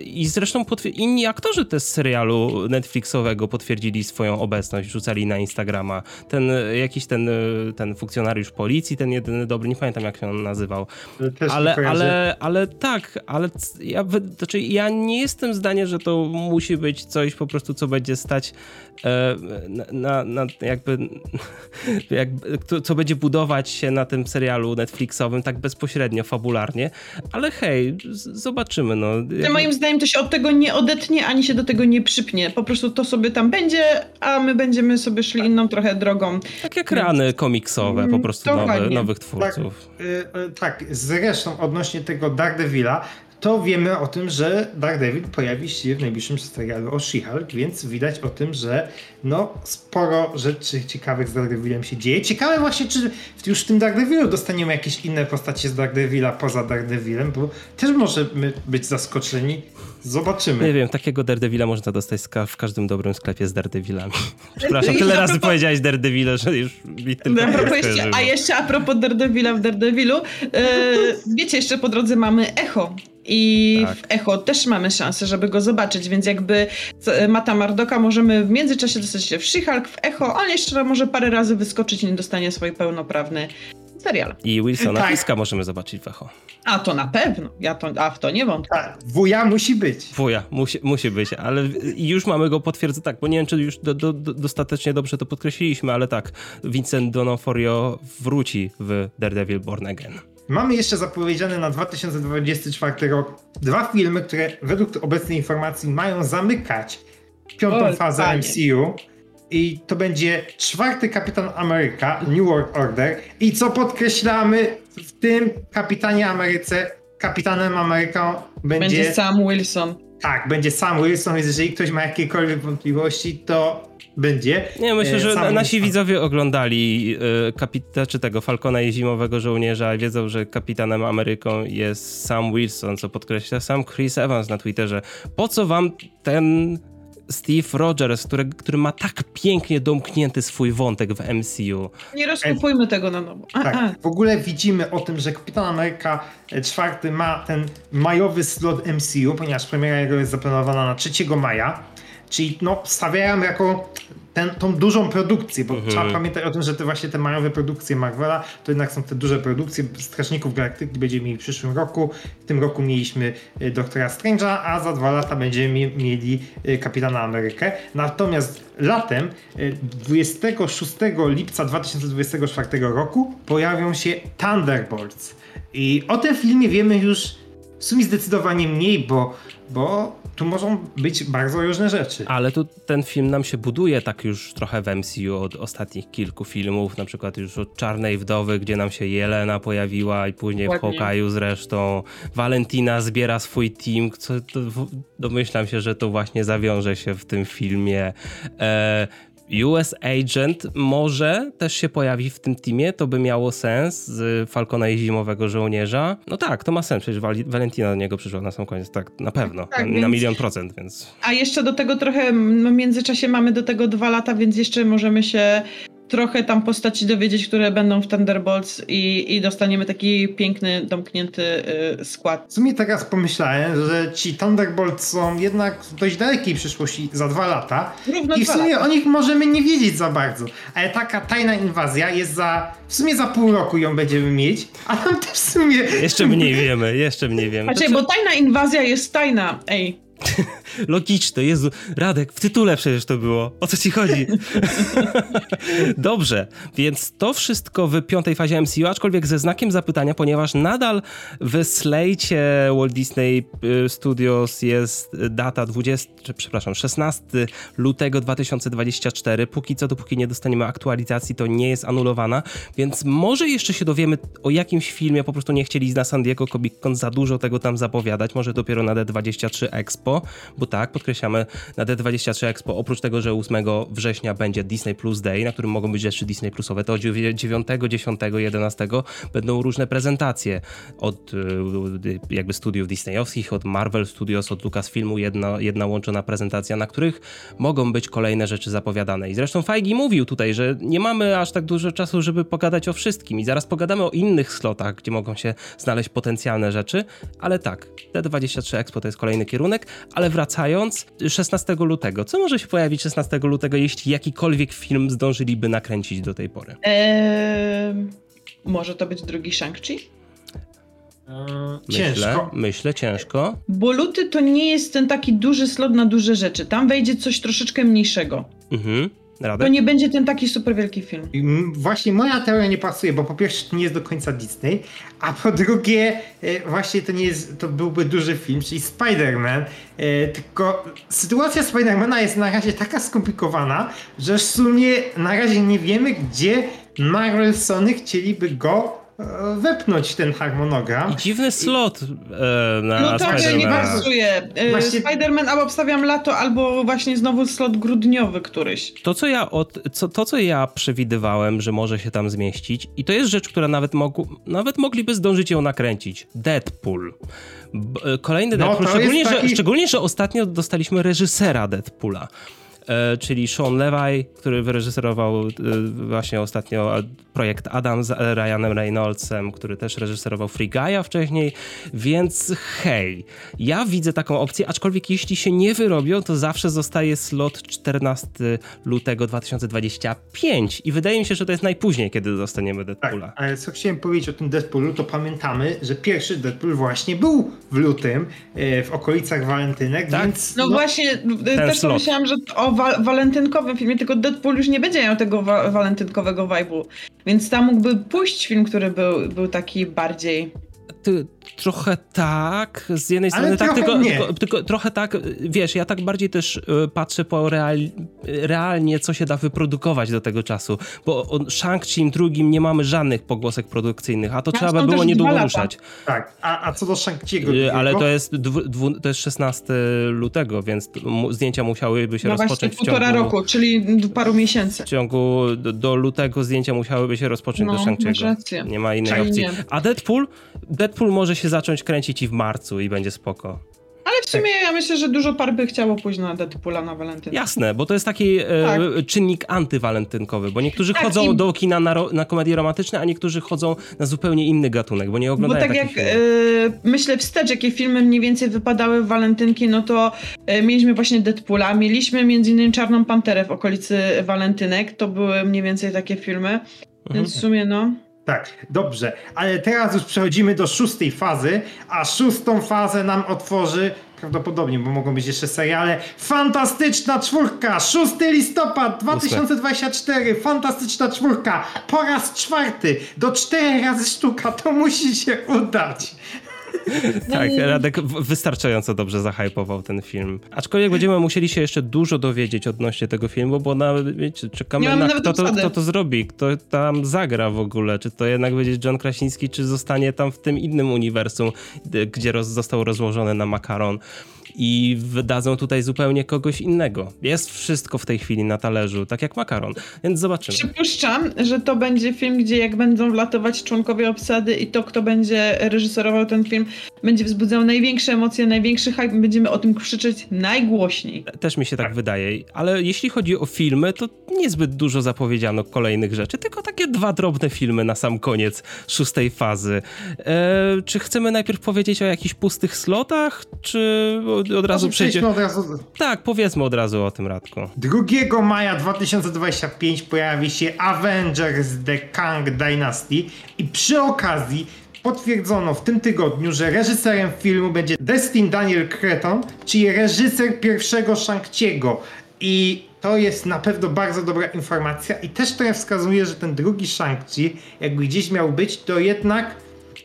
[SPEAKER 1] I zresztą inni aktorzy też z serialu Netflixowego potwierdzili swoją obecność, rzucali na Instagrama. Ten jakiś ten, ten funkcjonariusz policji, ten jedyny dobry, nie pamiętam jak się on nazywał.
[SPEAKER 2] też
[SPEAKER 1] Ale, ale, ale tak, ale ja, znaczy ja nie jestem zdania, że to musi być coś po prostu, co będzie stać e, na, na, jakby, jakby, co będzie budować się na tym serialu Netflixowym tak bezpośrednio, fabularnie, ale hej, zobaczymy, no. Jakby-
[SPEAKER 3] moim zdaniem to się od tego nie odetnie, ani się do tego nie przypnie. Po prostu to sobie tam będzie, a my będziemy sobie szli inną trochę drogą.
[SPEAKER 1] tak jak rany komiksowe, po
[SPEAKER 3] Mm,
[SPEAKER 1] prostu
[SPEAKER 3] dokładnie.
[SPEAKER 1] nowych
[SPEAKER 2] Tak,
[SPEAKER 1] twórców.
[SPEAKER 2] y, y, tak, zresztą odnośnie tego Daredevila, to wiemy o tym, że Daredevil pojawi się w najbliższym serialu o She-Hulk, więc widać o tym, że no sporo rzeczy ciekawych z Daredevilem się dzieje. Ciekawe właśnie, czy już w tym Daredevilu dostaniemy jakieś inne postacie z Daredevila poza Daredevilem, bo też możemy być zaskoczeni. Zobaczymy.
[SPEAKER 1] Nie wiem, takiego Daredevila można dostać w każdym dobrym sklepie z Daredevilami. Przepraszam, tyle
[SPEAKER 3] a
[SPEAKER 1] razy
[SPEAKER 3] propos-
[SPEAKER 1] powiedziałeś Daredevila, że już mi tylko
[SPEAKER 3] A,
[SPEAKER 1] nie
[SPEAKER 3] propos jeszcze, a jeszcze a propos Daredevila w Daredevilu, e, wiecie, jeszcze po drodze mamy Echo. I
[SPEAKER 1] Tak.
[SPEAKER 3] w Echo też mamy szansę, żeby go zobaczyć, więc jakby z- Mata Mardoka możemy w międzyczasie dostać się w She-Hulk, w Echo, ale jeszcze może parę razy wyskoczyć i nie dostanie swój pełnoprawny serial.
[SPEAKER 1] I Wilsona
[SPEAKER 2] Tak.
[SPEAKER 1] Fiska możemy zobaczyć w Echo.
[SPEAKER 3] A to na pewno, ja to, a w to nie wątpię.
[SPEAKER 2] Tak, wuja musi być.
[SPEAKER 1] Wuja, musi, musi być, ale i już mamy go potwierdzone, tak, bo nie wiem, czy już do, do, do, dostatecznie dobrze to podkreśliliśmy, ale tak, Vincent D'Onofrio wróci w Daredevil Born Again.
[SPEAKER 2] Mamy jeszcze zapowiedziane na 2024 rok dwa filmy, które według obecnej informacji mają zamykać piątą
[SPEAKER 3] Oj,
[SPEAKER 2] fazę
[SPEAKER 3] panie.
[SPEAKER 2] MCU. i to będzie czwarty Kapitan Ameryka, New World Order. I co podkreślamy, w tym Kapitanie Ameryce, Kapitanem Ameryką będzie...
[SPEAKER 3] Będzie Sam Wilson.
[SPEAKER 2] Tak, będzie Sam Wilson, więc jeżeli ktoś ma jakiekolwiek wątpliwości, to będzie.
[SPEAKER 1] Nie, myślę,
[SPEAKER 2] E,
[SPEAKER 1] że
[SPEAKER 2] Sam
[SPEAKER 1] nasi widzowie oglądali e, kapita, czy tego Falcona i Zimowego Żołnierza i wiedzą, że kapitanem Ameryką jest Sam Wilson, co podkreśla sam Chris Evans na Twitterze. Po co wam ten Steve Rogers, który, który ma tak pięknie domknięty swój wątek w MCU?
[SPEAKER 3] Nie rozkupujmy tego na nowo. A, a.
[SPEAKER 2] Tak, w ogóle widzimy o tym, że Kapitan Ameryka e, czwarty ma ten majowy slot MCU, ponieważ premiera jego jest zaplanowana na 3 maja, czyli no stawiają jako ten, tą dużą produkcję, bo
[SPEAKER 1] Mhm.
[SPEAKER 2] trzeba pamiętać o tym, że te właśnie te majowe produkcje Marvela to jednak są te duże produkcje. Strażników Galaktyki będziemy mieli w przyszłym roku. W tym roku mieliśmy e, Doktora Strange'a, a za dwa lata będziemy mie- mieli e, Kapitana Amerykę. Natomiast latem, e, 26 lipca 2024 roku pojawią się Thunderbolts. I o tym filmie wiemy już w sumie zdecydowanie mniej, bo, bo tu mogą być bardzo różne rzeczy.
[SPEAKER 1] Ale tu ten film nam się buduje tak już trochę w MCU od ostatnich kilku filmów, na przykład już od Czarnej Wdowy, gdzie nam się Jelena pojawiła i później w. Hawkeye'u zresztą. Valentina zbiera swój team, co domyślam się, że to właśnie zawiąże się w tym filmie. E, US Agent może też się pojawi w tym teamie, to by miało sens z Falcona i Zimowego Żołnierza. No tak, to ma sens, przecież Valentina do niego przyszła na sam koniec, tak na pewno,
[SPEAKER 3] Tak,
[SPEAKER 1] na, na
[SPEAKER 3] więc-
[SPEAKER 1] milion procent, więc...
[SPEAKER 3] A jeszcze do tego trochę, no w międzyczasie mamy do tego dwa lata, więc jeszcze możemy się trochę tam postaci dowiedzieć, które będą w Thunderbolts i, i dostaniemy taki piękny, domknięty y, skład.
[SPEAKER 2] W sumie teraz pomyślałem, że ci Thunderbolts są jednak w dość dalekiej przyszłości, za dwa lata.
[SPEAKER 3] Równo
[SPEAKER 2] I w sumie
[SPEAKER 3] lata.
[SPEAKER 2] o nich możemy nie wiedzieć za bardzo. Ale taka tajna inwazja jest za. W sumie za pół roku ją będziemy mieć, a tam też w sumie.
[SPEAKER 1] Jeszcze mniej wiemy, jeszcze mniej wiemy.
[SPEAKER 3] Znaczy, bo tajna inwazja jest tajna, ej.
[SPEAKER 1] Logiczne, Jezu, Radek, w tytule przecież to było. O co ci chodzi? Dobrze, więc to wszystko w piątej fazie MCU, aczkolwiek ze znakiem zapytania, ponieważ nadal w slejcie Walt Disney y, Studios jest data 20, czy, przepraszam, 16 lutego 2024. Póki co, dopóki nie dostaniemy aktualizacji, to nie jest anulowana, więc może jeszcze się dowiemy o jakimś filmie, po prostu nie chcieli na San Diego Comic Con za dużo tego tam zapowiadać, może dopiero na D23 Expo, bo tak, podkreślamy, na D23 Expo, oprócz tego, że 8 września będzie Disney Plus Day, na którym mogą być rzeczy Disney Plusowe, to 9, 10, 11 będą różne prezentacje od y, jakby studiów disneyowskich, od Marvel Studios, od Lucasfilmu, jedna, jedna łączona prezentacja, na których mogą być kolejne rzeczy zapowiadane. I zresztą Feige mówił tutaj, że nie mamy aż tak dużo czasu, żeby pogadać o wszystkim i zaraz pogadamy o innych slotach, gdzie mogą się znaleźć potencjalne rzeczy, ale tak, D23 Expo to jest kolejny kierunek, ale wracając, 16 lutego, co może się pojawić 16 lutego, jeśli jakikolwiek film zdążyliby nakręcić do tej pory?
[SPEAKER 3] Eee, może to być drugi Shang-Chi?
[SPEAKER 2] Eee,
[SPEAKER 1] Myślę,
[SPEAKER 2] ciężko.
[SPEAKER 1] myślę, ciężko.
[SPEAKER 3] Bo luty to nie jest ten taki duży slot na duże rzeczy. Tam wejdzie coś troszeczkę mniejszego.
[SPEAKER 1] Mhm.
[SPEAKER 3] To nie będzie ten taki super wielki film.
[SPEAKER 2] Właśnie moja teoria nie pasuje, bo po pierwsze to nie jest do końca Disney, a po drugie e, właśnie to nie jest, to byłby duży film, czyli Spider-Man, e, tylko sytuacja Spider-Mana jest na razie taka skomplikowana, że w sumie na razie nie wiemy, gdzie Marvel Sony chcieliby go wepnąć ten harmonogram.
[SPEAKER 1] I dziwny slot e, na
[SPEAKER 3] No tak, nie
[SPEAKER 1] Spidermana.
[SPEAKER 3] pasuje. E,
[SPEAKER 2] Właśnie-
[SPEAKER 3] Spider-Man albo obstawiam lato, albo właśnie znowu slot grudniowy któryś.
[SPEAKER 1] To co, ja od, co, to, co ja przewidywałem, że może się tam zmieścić, i to jest rzecz, która nawet, mogу, nawet mogliby zdążyć ją nakręcić. Deadpool. B, e, kolejny
[SPEAKER 2] No,
[SPEAKER 1] Deadpool.
[SPEAKER 2] to
[SPEAKER 1] Szczególnie,
[SPEAKER 2] jest taki-
[SPEAKER 1] że, szczególnie, że ostatnio dostaliśmy reżysera Deadpoola. E, czyli Sean Levi, który wyreżyserował e, właśnie ostatnio projekt Adam z Ryanem Reynoldsem, który też reżyserował Free Guy'a wcześniej, więc hej, ja widzę taką opcję, aczkolwiek jeśli się nie wyrobią, to zawsze zostaje slot 14 lutego 2025 i wydaje mi się, że to jest najpóźniej, kiedy dostaniemy
[SPEAKER 2] Tak,
[SPEAKER 1] Deadpoola.
[SPEAKER 2] ale co chciałem powiedzieć o tym Deadpoolu, to pamiętamy, że pierwszy Deadpool właśnie był w lutym, e, w okolicach walentynek,
[SPEAKER 1] Tak.
[SPEAKER 2] więc...
[SPEAKER 3] No, właśnie, e, też
[SPEAKER 1] slot.
[SPEAKER 3] pomyślałam, że o wa- walentynkowym filmie, tylko Deadpool już nie będzie miał tego wa- walentynkowego vibe'u. Więc tam mógłby pójść film, który był, był taki bardziej...
[SPEAKER 1] ty, trochę tak, z jednej
[SPEAKER 2] Ale
[SPEAKER 1] strony tak,
[SPEAKER 2] trochę
[SPEAKER 1] tylko, tylko, tylko trochę tak, wiesz, ja tak bardziej też y, patrzę po real, realnie, co się da wyprodukować do tego czasu, bo o Shang-Chi drugim nie mamy żadnych pogłosek produkcyjnych, a to
[SPEAKER 3] Tam
[SPEAKER 1] trzeba by było niedługo ruszać.
[SPEAKER 2] Tak, a, a co do Shang-Chi'ego,
[SPEAKER 1] Y, Ale to jest, dwu, dwu, to jest 16 lutego, więc zdjęcia musiałyby się
[SPEAKER 3] No właśnie,
[SPEAKER 1] rozpocząć w
[SPEAKER 3] półtora
[SPEAKER 1] ciągu...
[SPEAKER 3] roku, czyli paru miesięcy.
[SPEAKER 1] W ciągu do, do lutego zdjęcia musiałyby się rozpocząć
[SPEAKER 3] No,
[SPEAKER 1] do Shang-Chi'ego. Nie ma innej opcji. A Deadpool? Deadpool może się zacząć kręcić i w marcu i będzie spoko.
[SPEAKER 3] Ale w sumie ja myślę, że dużo par by chciało pójść na Deadpoola na walentynkę.
[SPEAKER 1] Jasne, bo to jest taki e,
[SPEAKER 3] Tak.
[SPEAKER 1] czynnik antywalentynkowy, bo niektórzy
[SPEAKER 3] Tak,
[SPEAKER 1] chodzą
[SPEAKER 3] i-
[SPEAKER 1] do kina na, ro, na komedie romantyczne, a niektórzy chodzą na zupełnie inny gatunek, bo nie
[SPEAKER 3] Bo
[SPEAKER 1] oglądają
[SPEAKER 3] tak
[SPEAKER 1] takich
[SPEAKER 3] jak e, myślę wstecz, jakie filmy mniej więcej wypadały w walentynki, no to e, mieliśmy właśnie Deadpoola, mieliśmy między innymi Czarną Panterę w okolicy walentynek, to były mniej więcej takie filmy,
[SPEAKER 1] Mhm.
[SPEAKER 3] więc w sumie no...
[SPEAKER 2] Tak, dobrze, ale teraz już przechodzimy do szóstej fazy, a szóstą fazę nam otworzy prawdopodobnie, bo mogą być jeszcze seriale. Fantastyczna czwórka, 6 listopad 2024, fantastyczna czwórka, po raz czwarty, do czterech razy sztuka, to musi się udać.
[SPEAKER 1] Tak,
[SPEAKER 3] No,
[SPEAKER 1] Radek wystarczająco dobrze zahypował ten film. Aczkolwiek będziemy musieli się jeszcze dużo dowiedzieć odnośnie tego filmu, bo na, wiecie, czekamy na
[SPEAKER 3] nawet
[SPEAKER 1] kto to, kto to zrobi, kto tam zagra w ogóle. Czy to jednak będzie John Krasiński, czy zostanie tam w tym innym uniwersum, gdzie roz, został rozłożony na makaron. I wydadzą tutaj zupełnie kogoś innego. Jest wszystko w tej chwili na talerzu, tak jak makaron. Więc zobaczymy.
[SPEAKER 3] Przypuszczam, że to będzie film, gdzie jak będą wlatywać członkowie obsady i to, kto będzie reżyserował ten film, będzie wzbudzał największe emocje, największy hype, będziemy o tym krzyczeć najgłośniej.
[SPEAKER 1] Też mi się tak wydaje, ale jeśli chodzi o filmy, to niezbyt dużo zapowiedziano kolejnych rzeczy, tylko takie dwa drobne filmy na sam koniec szóstej fazy. E, czy chcemy najpierw powiedzieć o jakichś pustych slotach, czy od, od razu
[SPEAKER 2] Może
[SPEAKER 1] przejdzie?
[SPEAKER 2] od razu.
[SPEAKER 1] Tak, powiedzmy od razu o tym, Radku.
[SPEAKER 2] 2 maja 2025 pojawi się Avengers The Kang Dynasty i przy okazji potwierdzono w tym tygodniu, że reżyserem filmu będzie Destin Daniel Cretton, czyli reżyser pierwszego Shang-Chi'ego. I to jest na pewno bardzo dobra informacja i też trochę wskazuje, że ten drugi Shang-Chi, jakby gdzieś miał być, to jednak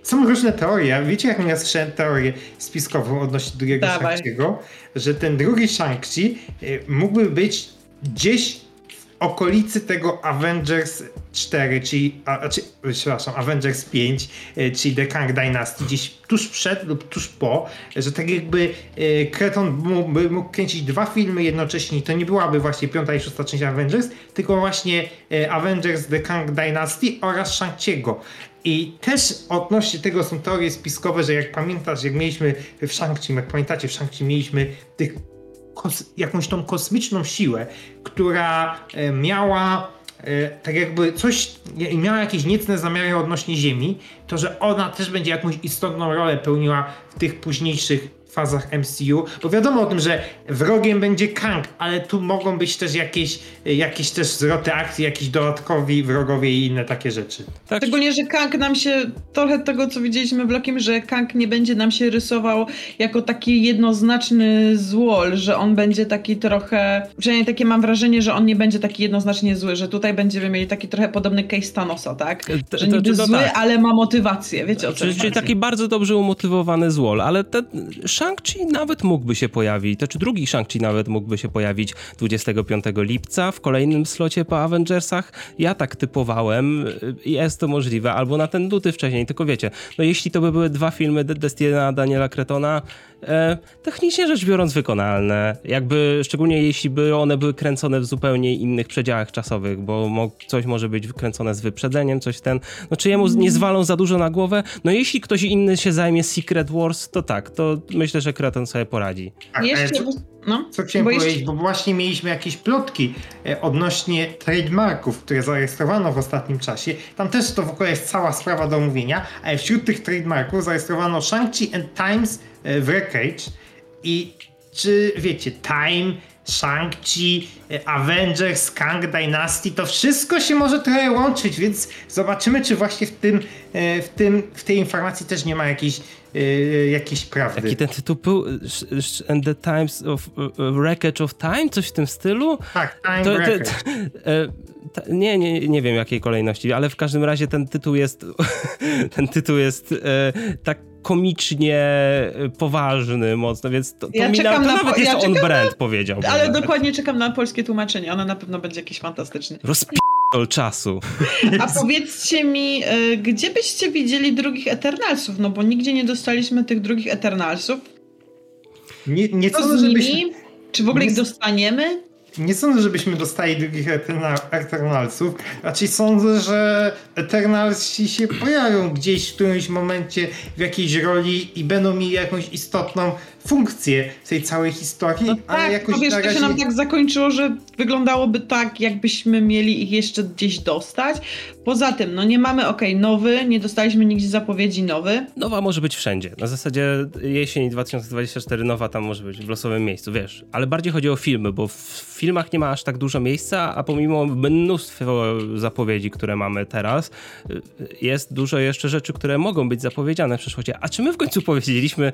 [SPEAKER 2] są różne teorie. Wiecie, jak ja słyszałem teorię spiskową odnośnie drugiego. Shang-Chi'ego? Że ten drugi Shang-Chi y, mógłby być gdzieś w okolicy tego Avengers 4, czyli, a, czy, przepraszam, Avengers 5, y, czyli The Kang Dynasty, gdzieś tuż przed lub tuż po, że tak jakby y, Kreton mógłby mógł kręcić dwa filmy jednocześnie to nie byłaby właśnie piąta i szósta część Avengers, tylko właśnie Avengers The Kang Dynasty oraz Shang-Chi'ego. I też odnośnie tego są teorie spiskowe, że jak pamiętasz, jak mieliśmy w Shang-Chi, jak pamiętacie, w Shang-Chi mieliśmy tych jakąś tą kosmiczną siłę, która e, miała e, tak jakby coś, miała jakieś niecne zamiary odnośnie Ziemi, to że ona też będzie jakąś istotną rolę pełniła w tych późniejszych fazach MCU, bo wiadomo o tym, że wrogiem będzie Kang, ale tu mogą być też jakieś, jakieś też zwroty akcji, jakiś dodatkowi wrogowie i inne takie rzeczy.
[SPEAKER 1] Tak,
[SPEAKER 3] Szczególnie, że Kang nam się, trochę tego co widzieliśmy w Lokim, że Kang nie będzie nam się rysował jako taki jednoznaczny złol, że on będzie taki trochę, przynajmniej takie mam wrażenie, że on nie będzie taki jednoznacznie zły, że tutaj będziemy mieli taki trochę podobny case Thanosa, tak?
[SPEAKER 1] To-
[SPEAKER 3] Że
[SPEAKER 1] to-
[SPEAKER 3] niby
[SPEAKER 1] to
[SPEAKER 3] zły,
[SPEAKER 1] tak.
[SPEAKER 3] ale ma motywację, wiecie o co
[SPEAKER 1] Czyli,
[SPEAKER 3] mi
[SPEAKER 1] czyli
[SPEAKER 3] chodzi.
[SPEAKER 1] taki bardzo dobrze umotywowany złol, ale ten Shang-Chi nawet mógłby się pojawić, to czy drugi Shang-Chi nawet mógłby się pojawić 25 lipca w kolejnym slocie po Avengersach. Ja tak typowałem, jest to możliwe, albo na ten luty wcześniej, tylko wiecie, no jeśli to by były dwa filmy De- Destina Daniela Cretona, e, technicznie rzecz biorąc wykonalne, jakby szczególnie jeśli by one były kręcone w zupełnie innych przedziałach czasowych, bo mo- coś może być kręcone z wyprzedzeniem, coś ten, no czy jemu nie zwalą za dużo na głowę? No jeśli ktoś inny się zajmie Secret Wars, to tak, to myślę, że Kreton sobie poradzi.
[SPEAKER 2] Tak,
[SPEAKER 3] Jeszcze,
[SPEAKER 2] co-
[SPEAKER 3] no,
[SPEAKER 2] Co chciałem
[SPEAKER 3] bo
[SPEAKER 2] powiedzieć,
[SPEAKER 3] jeszcze-
[SPEAKER 2] bo właśnie mieliśmy jakieś plotki e, odnośnie trademarków, które zarejestrowano w ostatnim czasie. Tam też to w ogóle jest cała sprawa do omówienia, ale wśród tych trademarków zarejestrowano Shang-Chi and Times e, Wreckage i czy wiecie, Time, Shang-Chi, e, Avengers, Kang Dynasty, to wszystko się może trochę łączyć, więc zobaczymy, czy właśnie w tym, e, w tym, w tej informacji też nie ma jakiejś, jakiejś prawdy.
[SPEAKER 1] Jaki ten tytuł był? And the Times of Wreckage of Time? Coś w tym stylu?
[SPEAKER 2] Tak, Time
[SPEAKER 1] To, to,
[SPEAKER 2] Wreckage.
[SPEAKER 1] to, ta, nie, nie, nie wiem jakiej kolejności, ale w każdym razie ten tytuł jest ten tytuł jest tak komicznie y, poważny mocno, więc to, to,
[SPEAKER 3] Ja
[SPEAKER 1] mi na, to
[SPEAKER 3] na
[SPEAKER 1] nawet
[SPEAKER 3] po-
[SPEAKER 1] jest
[SPEAKER 3] ja
[SPEAKER 1] on brand, powiedziałbym.
[SPEAKER 3] Ale
[SPEAKER 1] nawet.
[SPEAKER 3] dokładnie czekam na polskie tłumaczenie, ono na pewno będzie jakieś fantastyczne.
[SPEAKER 1] Rozpi***ol czasu.
[SPEAKER 3] A powiedzcie mi, y, gdzie byście widzieli drugich Eternalsów? No bo nigdzie nie dostaliśmy tych drugich Eternalsów.
[SPEAKER 2] Nie, nie,
[SPEAKER 3] Co
[SPEAKER 2] żebyśmy,
[SPEAKER 3] nimi? Czy w ogóle
[SPEAKER 2] nie
[SPEAKER 3] ich dostaniemy?
[SPEAKER 2] Nie sądzę, żebyśmy dostali drugich Eterna- Eternalsów. Raczej sądzę, że Eternalsi się pojawią gdzieś w którymś momencie w jakiejś roli i będą mieli jakąś istotną funkcję w tej całej historii,
[SPEAKER 3] No
[SPEAKER 2] ale
[SPEAKER 3] tak,
[SPEAKER 2] jakoś
[SPEAKER 3] no wiesz, to się nam tak zakończyło, że wyglądałoby tak, jakbyśmy mieli ich jeszcze gdzieś dostać. Poza tym, no nie mamy, okej, nowy, nie dostaliśmy nigdzie zapowiedzi nowy.
[SPEAKER 1] Nowa może być wszędzie. Na zasadzie jesień 2024 nowa tam może być w losowym miejscu, wiesz. Ale bardziej chodzi o filmy, bo w filmach nie ma aż tak dużo miejsca, a pomimo mnóstwo zapowiedzi, które mamy teraz, y, jest dużo jeszcze rzeczy, które mogą być zapowiedziane w przyszłości. A czy my w końcu powiedzieliśmy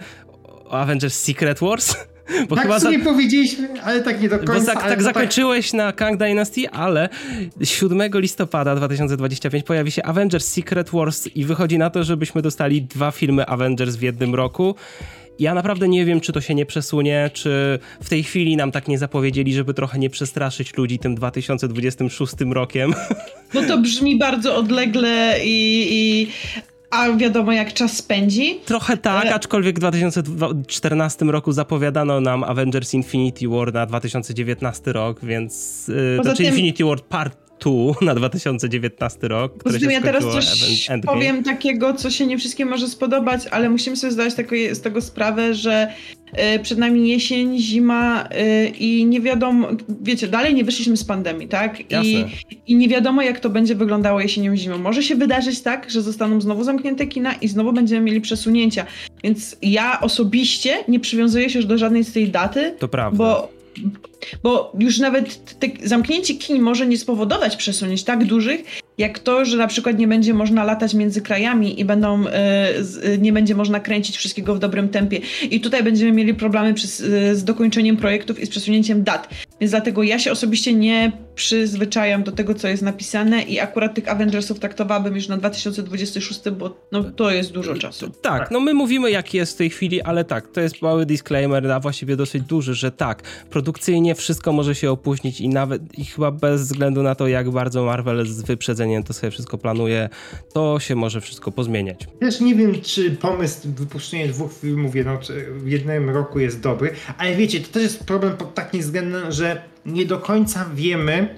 [SPEAKER 1] Avengers Secret Wars? Bo
[SPEAKER 2] Tak w
[SPEAKER 1] za-
[SPEAKER 2] sumie powiedzieliśmy, ale tak nie do końca.
[SPEAKER 1] bo tak, tak zakończyłeś na Kang Dynasty, ale 7 listopada 2025 pojawi się Avengers Secret Wars i wychodzi na to, żebyśmy dostali dwa filmy Avengers w jednym roku. Ja naprawdę nie wiem, czy to się nie przesunie, czy w tej chwili nam tak nie zapowiedzieli, żeby trochę nie przestraszyć ludzi tym 2026 rokiem.
[SPEAKER 3] No to brzmi bardzo odlegle i, i a wiadomo jak czas spędzi.
[SPEAKER 1] Trochę tak, aczkolwiek w 2014 roku zapowiadano nam Avengers Infinity War na 2019 rok, więc yy, znaczy
[SPEAKER 3] tym-
[SPEAKER 1] Infinity War Part 2 na 2019 rok, które
[SPEAKER 3] ja teraz coś
[SPEAKER 1] Endgame.
[SPEAKER 3] powiem takiego, co się nie wszystkim może spodobać, ale musimy sobie zdać z tego sprawę, że e, przed nami jesień, zima e, i nie wiadomo, wiecie, dalej nie wyszliśmy z pandemii, tak? I. I nie wiadomo, jak to będzie wyglądało jesienią, zimą. Może się wydarzyć tak, że zostaną znowu zamknięte kina i znowu będziemy mieli przesunięcia. Więc ja osobiście nie przywiązuję się już do żadnej z tej daty,
[SPEAKER 1] To prawda.
[SPEAKER 3] bo, bo już nawet zamknięcie kin może nie spowodować przesunięć tak dużych, jak to, że na przykład nie będzie można latać między krajami i będą, e, e, nie będzie można kręcić wszystkiego w dobrym tempie. I tutaj będziemy mieli problemy przy, e, z dokończeniem projektów i z przesunięciem dat. Więc dlatego ja się osobiście nie przyzwyczajam do tego, co jest napisane i akurat tych Avengersów traktowałabym już na 2026, bo no, to jest dużo czasu.
[SPEAKER 1] Tak, no my mówimy jak jest w tej chwili, ale tak, to jest mały disclaimer, a właściwie dosyć duży, że tak, produkcyjnie wszystko może się opóźnić i nawet i chyba bez względu na to, jak bardzo Marvel z wyprzedzeniem to sobie wszystko planuje, to się może wszystko pozmieniać.
[SPEAKER 2] Też nie wiem, czy pomysł wypuszczenia dwóch filmów jedno, w jednym roku jest dobry, ale wiecie, to też jest problem pod takim względem, że nie do końca wiemy,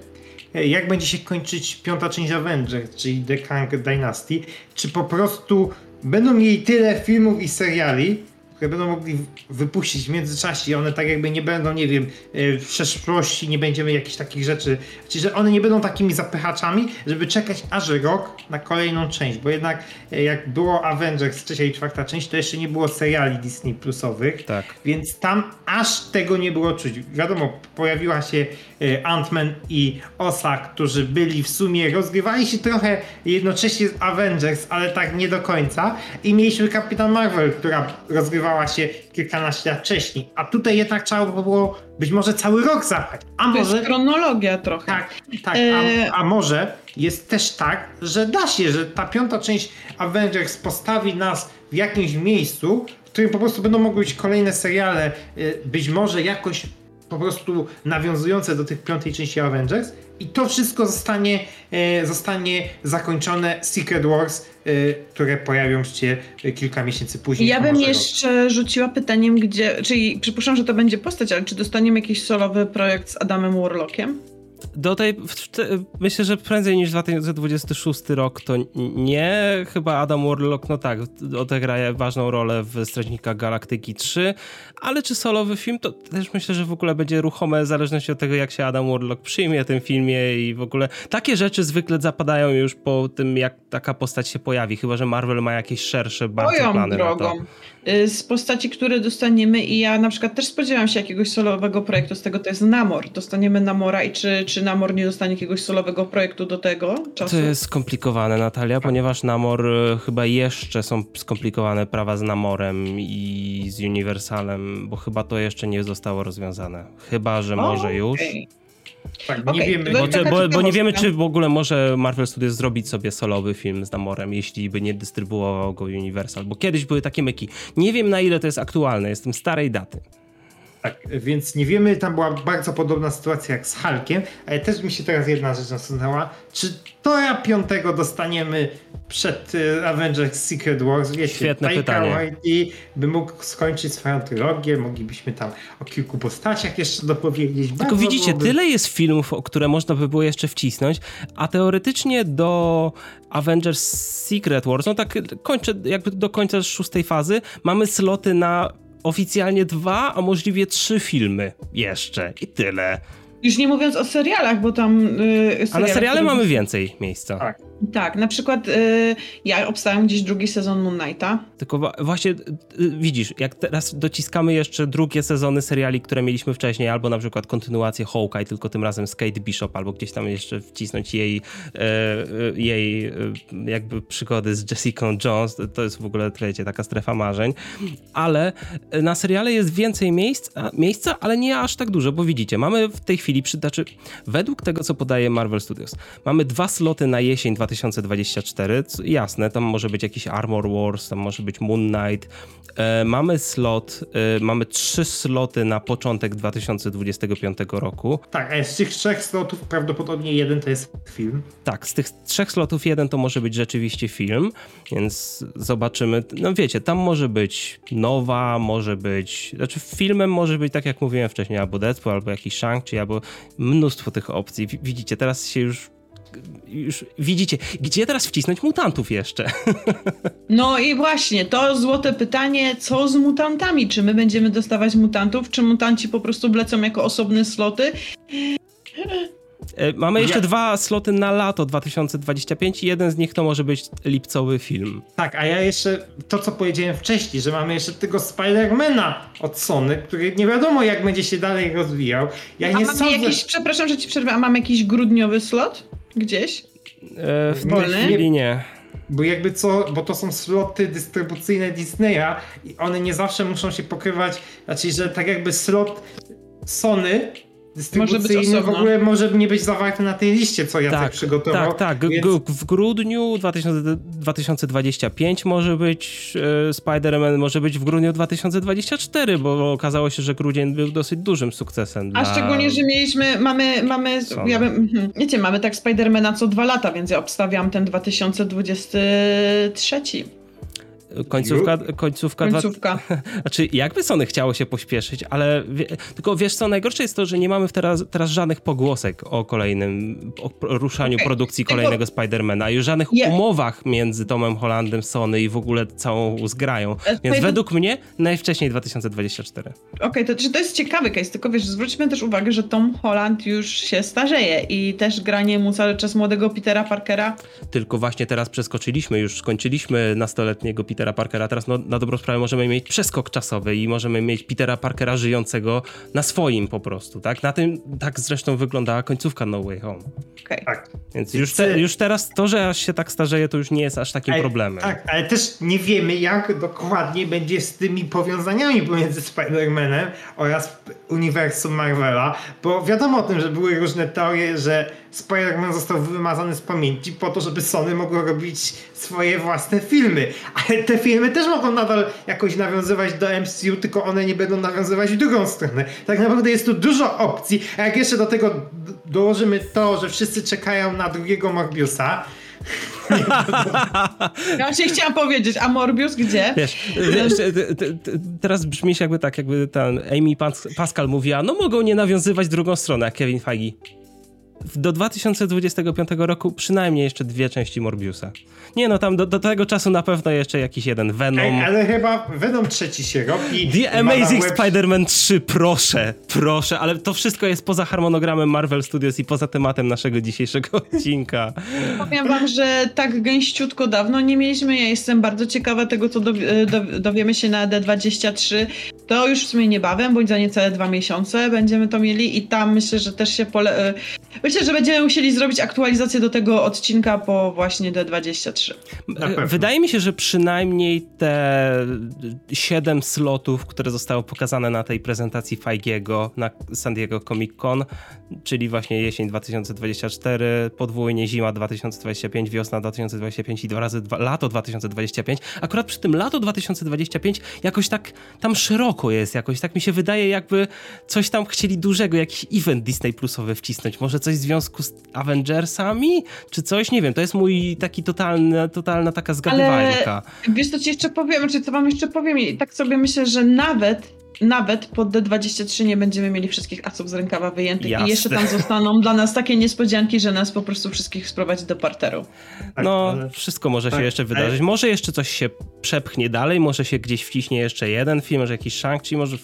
[SPEAKER 2] e, jak będzie się kończyć piąta część Avengers, czyli The Kang Dynasty. Czy po prostu będą mieli tyle filmów i seriali, które będą mogli wypuścić w międzyczasie i one tak jakby nie będą, nie wiem, e, w przeszłości nie będziemy jakichś takich rzeczy, czyli że one nie będą takimi zapychaczami, żeby czekać aż rok na kolejną część, bo jednak e, jak było Avengers trzecia i czwarta część, to jeszcze nie było seriali Disney Plusowych,
[SPEAKER 1] Tak.
[SPEAKER 2] więc tam aż tego nie było czuć. Wiadomo, pojawiła się e, Ant-Man i Osa, którzy byli w sumie, rozgrywali się trochę jednocześnie z Avengers, ale tak nie do końca. I mieliśmy Kapitan Marvel, która rozgrywała się kilkanaście lat wcześniej. A tutaj jednak trzeba by było być może cały rok zabrać. A
[SPEAKER 3] To jest
[SPEAKER 2] może...
[SPEAKER 3] chronologia trochę.
[SPEAKER 2] Tak, tak.
[SPEAKER 3] E,
[SPEAKER 2] A, a może jest też tak, że da się, że ta piąta część Avengers postawi nas w jakimś miejscu, w którym po prostu będą mogły być kolejne seriale, y, być może jakoś po prostu nawiązujące do tych piątej części Avengers i to wszystko zostanie, e, zostanie zakończone Secret Wars, e, które pojawią się e, kilka miesięcy później.
[SPEAKER 3] Ja bym jeszcze rzuciła pytaniem, gdzie, czyli przypuszczam, że to będzie postać, ale czy dostaniemy jakiś solowy projekt z Adamem Warlockiem?
[SPEAKER 1] Do tej, w, te, myślę, że prędzej niż 2026 rok to nie. Chyba Adam Warlock, no tak, odegra ważną rolę w Strażnikach Galaktyki 3, ale czy solowy film, to też myślę, że w ogóle będzie ruchome w zależności od tego, jak się Adam Warlock przyjmie tym filmie i w ogóle takie rzeczy zwykle zapadają już po tym, jak taka postać się pojawi, chyba, że Marvel ma jakieś szersze bardzo
[SPEAKER 3] Moją
[SPEAKER 1] plany
[SPEAKER 3] drogą. Y, Z postaci, które dostaniemy i ja na przykład też spodziewam się jakiegoś solowego projektu z tego, to jest Namor. Dostaniemy Namora i czy, czy Namor nie dostanie jakiegoś solowego projektu do tego czasu?
[SPEAKER 1] To jest skomplikowane, Natalia, ponieważ Namor e, chyba jeszcze są skomplikowane prawa z Namorem i z Universalem, bo chyba to jeszcze nie zostało rozwiązane. Chyba, że
[SPEAKER 3] O,
[SPEAKER 1] może już.
[SPEAKER 3] okej.
[SPEAKER 2] Tak, nie
[SPEAKER 3] Okej,
[SPEAKER 2] wiemy.
[SPEAKER 3] to
[SPEAKER 1] Bo, bo, bo nie wiemy, czy w ogóle może Marvel Studios zrobić sobie solowy film z Namorem, jeśli by nie dystrybuował go Universal, bo kiedyś były takie myki. Nie wiem, na ile to jest aktualne, jestem starej daty.
[SPEAKER 2] Tak, więc nie wiemy, tam była bardzo podobna sytuacja jak z Hulkiem, ale też mi się teraz jedna rzecz nasunęła. Czy Tora piątego dostaniemy przed y, Avengers Secret Wars? Wiecie,
[SPEAKER 1] Świetne
[SPEAKER 2] Taika
[SPEAKER 1] pytanie.
[SPEAKER 2] Waititi by mógł skończyć swoją trylogię, moglibyśmy tam o kilku postaciach jeszcze dopowiedzieć.
[SPEAKER 1] Tylko
[SPEAKER 2] Bardzo
[SPEAKER 1] widzicie,
[SPEAKER 2] byłoby-
[SPEAKER 1] tyle jest filmów, o które można by było jeszcze wcisnąć, a teoretycznie do Avengers Secret Wars, no tak kończę, jakby do końca szóstej fazy, mamy sloty na oficjalnie dwa, a możliwie trzy filmy jeszcze i tyle.
[SPEAKER 3] Już nie mówiąc o serialach, bo tam... Yy,
[SPEAKER 1] A na seriale mamy więcej miejsca.
[SPEAKER 2] Tak.
[SPEAKER 3] Tak, na przykład y, ja obstałem gdzieś drugi sezon Moon Knighta.
[SPEAKER 1] Tylko wa- właśnie y, y, widzisz, jak teraz dociskamy jeszcze drugie sezony seriali, które mieliśmy wcześniej, albo na przykład kontynuację Hawkeye, tylko tym razem z Kate Bishop, albo gdzieś tam jeszcze wcisnąć jej, e, e, jej e, jakby przygody z Jessica Jones, to jest w ogóle, wiecie, taka strefa marzeń, ale na seriale jest więcej miejsc, a, miejsca, ale nie aż tak dużo, bo widzicie, mamy w tej chwili, przy, znaczy według tego, co podaje Marvel Studios, mamy dwa sloty na jesień 2024, co, jasne, tam może być jakiś Armor Wars, tam może być Moon Knight, e, mamy slot, e, mamy trzy sloty na początek 2025 roku,
[SPEAKER 2] Tak, a z tych trzech slotów prawdopodobnie jeden to jest film.
[SPEAKER 1] tak, z tych trzech slotów jeden to może być rzeczywiście film, więc zobaczymy. No wiecie, tam może być nowa, może być. Znaczy, filmem może być, tak jak mówiłem wcześniej, albo Deadpool, albo jakiś Shang-Chi, albo mnóstwo tych opcji. Wi- Widzicie, teraz się już. Już widzicie, gdzie teraz wcisnąć mutantów jeszcze?
[SPEAKER 3] No i właśnie, to złote pytanie, co z mutantami? Czy my będziemy dostawać mutantów, czy mutanci po prostu wlecą jako osobne sloty?
[SPEAKER 1] E, Mamy jeszcze
[SPEAKER 2] Ja-
[SPEAKER 1] dwa sloty na lato 2025 i jeden z nich to może być lipcowy film.
[SPEAKER 2] Tak, a ja jeszcze to, co powiedziałem wcześniej, że mamy jeszcze tego Spidermana od Sony, który nie wiadomo, jak będzie się dalej rozwijał. Ja
[SPEAKER 3] A
[SPEAKER 2] nie
[SPEAKER 3] mamy
[SPEAKER 2] sądzę...
[SPEAKER 3] jakiś, przepraszam, że ci przerwę, a mam jakiś grudniowy slot? Gdzieś?
[SPEAKER 1] E, W tej chwili nie.
[SPEAKER 2] Bo jakby co, bo to są sloty dystrybucyjne Disneya i one nie zawsze muszą się pokrywać, znaczy, że tak jakby slot Sony dystrybucyjny w
[SPEAKER 3] osobno.
[SPEAKER 2] ogóle może nie być zawarty na tej liście, co Jacek
[SPEAKER 1] Tak,
[SPEAKER 2] przygotował.
[SPEAKER 1] tak, tak.
[SPEAKER 2] Więc...
[SPEAKER 1] W grudniu 2000, 2025 może być e, Spider-Man, może być w grudniu 2024, bo okazało się, że grudzień był dosyć dużym sukcesem.
[SPEAKER 3] A
[SPEAKER 1] dla...
[SPEAKER 3] szczególnie, że mieliśmy, mamy, mamy, ja bym, mhm. wiecie, mamy tak Spidermana co dwa lata, więc ja obstawiam ten 2023.
[SPEAKER 1] Końcówka, końcówka, dwa-
[SPEAKER 3] Końcówka.
[SPEAKER 1] Znaczy, jakby Sony chciało się pośpieszyć, ale wie, tylko wiesz co, najgorsze jest to, że nie mamy teraz, teraz żadnych pogłosek o kolejnym, o ruszaniu
[SPEAKER 3] Okej,
[SPEAKER 1] produkcji kolejnego Spidermana i żadnych
[SPEAKER 3] Je-
[SPEAKER 1] umowach między Tomem Hollandem, Sony i w ogóle całą zgrają. Więc
[SPEAKER 3] Spider-
[SPEAKER 1] według mnie najwcześniej 2024.
[SPEAKER 3] Okej, to, to jest ciekawy case, tylko wiesz, zwróćmy też uwagę, że Tom Holland już się starzeje i też granie mu cały czas młodego Petera Parkera.
[SPEAKER 1] Tylko właśnie teraz przeskoczyliśmy, już skończyliśmy nastoletniego Petera Parkera, teraz no, na dobrą sprawę możemy mieć przeskok czasowy i możemy mieć Petera Parkera żyjącego na swoim po prostu, tak? Na tym, tak zresztą wyglądała końcówka No Way Home.
[SPEAKER 3] Okej.
[SPEAKER 2] Tak.
[SPEAKER 1] Więc już, te, już teraz to, że aż się tak starzeje, to już nie jest aż takim
[SPEAKER 2] Ale-
[SPEAKER 1] problemem.
[SPEAKER 2] Tak, ale też nie wiemy, jak dokładnie będzie z tymi powiązaniami pomiędzy Spider-Manem oraz uniwersum Marvela, bo wiadomo o tym, że były różne teorie, że Spider-Man został wymazany z pamięci po to, żeby Sony mogło robić swoje własne filmy, ale te filmy też mogą nadal jakoś nawiązywać do MCU, tylko one nie będą nawiązywać w drugą stronę. Tak naprawdę jest tu dużo opcji, a jak jeszcze do tego dołożymy to, że wszyscy czekają na drugiego Morbiusa,
[SPEAKER 3] Ja właśnie chciałam powiedzieć, a Morbius gdzie?
[SPEAKER 1] Wiesz, wiesz te- te- te- teraz brzmisz jakby tak, jakby ten Amy Pas- Pascal mówiła, no mogą nie nawiązywać drugą stronę, jak Kevin Feige. Do 2025 roku przynajmniej jeszcze dwie części Morbiusa. Nie no, tam do, do tego czasu na pewno jeszcze jakiś jeden Venom.
[SPEAKER 2] Ej, ale chyba Venom trzeci się robi.
[SPEAKER 1] The Amazing Spider-Man 3, proszę, proszę, ale to wszystko jest poza harmonogramem Marvel Studios i poza tematem naszego dzisiejszego odcinka.
[SPEAKER 3] Powiem wam, że tak gęściutko dawno nie mieliśmy. Ja jestem bardzo ciekawa tego, co dowi- do, dowiemy się na D23. To już w sumie niebawem, bądź za niecałe dwa miesiące będziemy to mieli i tam myślę, że też się pole, Myślę, że będziemy musieli zrobić aktualizację do tego odcinka po właśnie D23.
[SPEAKER 1] E, wydaje mi się, że przynajmniej te 7 slotów, które zostały pokazane na tej prezentacji Feigiego na San Diego Comic Con, czyli właśnie jesień 2024, podwójnie zima 2025, wiosna 2025 i dwa razy dwa, lato 2025. Akurat przy tym lato 2025 jakoś tak tam szeroko jest, jakoś tak mi się wydaje, jakby coś tam chcieli dużego, jakiś event Disney Plusowy wcisnąć. Może coś w związku z Avengersami? Czy coś? Nie wiem, to jest mój taki totalny, totalna taka zgadywanka.
[SPEAKER 3] Ale wiesz, co ci jeszcze powiem, czy co wam jeszcze powiem i tak sobie myślę, że nawet nawet pod D23 nie będziemy mieli wszystkich asów z rękawa wyjętych Jasne. i jeszcze tam zostaną dla nas takie niespodzianki, że nas po prostu wszystkich sprowadzi do parteru.
[SPEAKER 1] Tak, no, ale... wszystko może tak, się jeszcze wydarzyć. Może jeszcze coś się przepchnie dalej, może się gdzieś wciśnie jeszcze jeden film, może jakiś Shang-Chi, może...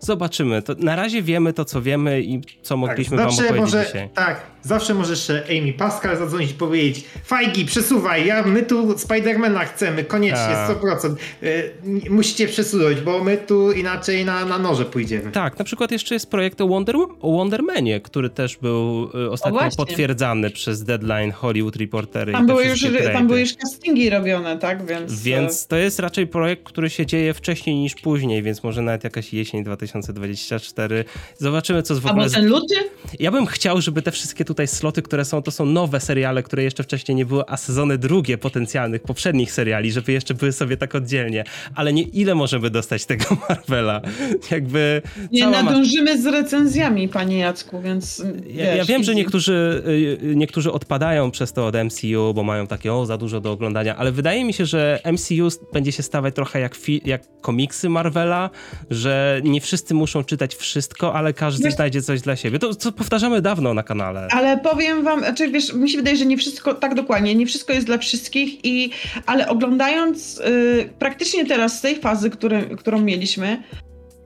[SPEAKER 1] Zobaczymy. To na razie wiemy to, co wiemy i co mogliśmy tak, wam opowiedzieć
[SPEAKER 2] może,
[SPEAKER 1] dzisiaj.
[SPEAKER 2] Tak, zawsze możesz Amy Pascal zadzwonić i powiedzieć Fajgi, przesuwaj, ja, my tu Spidermana chcemy, koniecznie, 100%. Y, musicie przesunąć, bo my tu inaczej na na, noże pójdziemy.
[SPEAKER 1] Tak, na przykład jeszcze jest projekt o, Wonder, o Wondermanie, który też był y, ostatnio potwierdzany przez Deadline, Hollywood Reportery.
[SPEAKER 3] Tam, były już, tam były już castingi robione, tak?
[SPEAKER 1] Więc... więc to jest raczej projekt, który się dzieje wcześniej niż później, więc może nawet jakaś jesień 2024. Zobaczymy, co z w ogóle...
[SPEAKER 3] Albo ten luty?
[SPEAKER 1] Ja bym chciał, żeby te wszystkie tutaj sloty, które są, to są nowe seriale, które jeszcze wcześniej nie były, a sezony drugie potencjalnych, poprzednich seriali, żeby jeszcze były sobie tak oddzielnie. Ale nie ile możemy dostać tego Marvela? jakby...
[SPEAKER 3] Nie nadążymy ma... z recenzjami, panie Jacku, więc...
[SPEAKER 1] Ja, wiesz, ja wiem, że niektórzy, y, niektórzy odpadają przez to od MCU, bo mają takie, o, za dużo do oglądania, ale wydaje mi się, że MCU będzie się stawać trochę jak, jak komiksy Marvela, że nie wszyscy muszą czytać wszystko, ale każdy wiesz... znajdzie coś dla siebie. To, co powtarzamy dawno na kanale.
[SPEAKER 3] Ale powiem wam, znaczy wiesz, mi się wydaje, że nie wszystko, tak dokładnie, nie wszystko jest dla wszystkich i, ale oglądając y, praktycznie teraz z tej fazy, które, którą mieliśmy,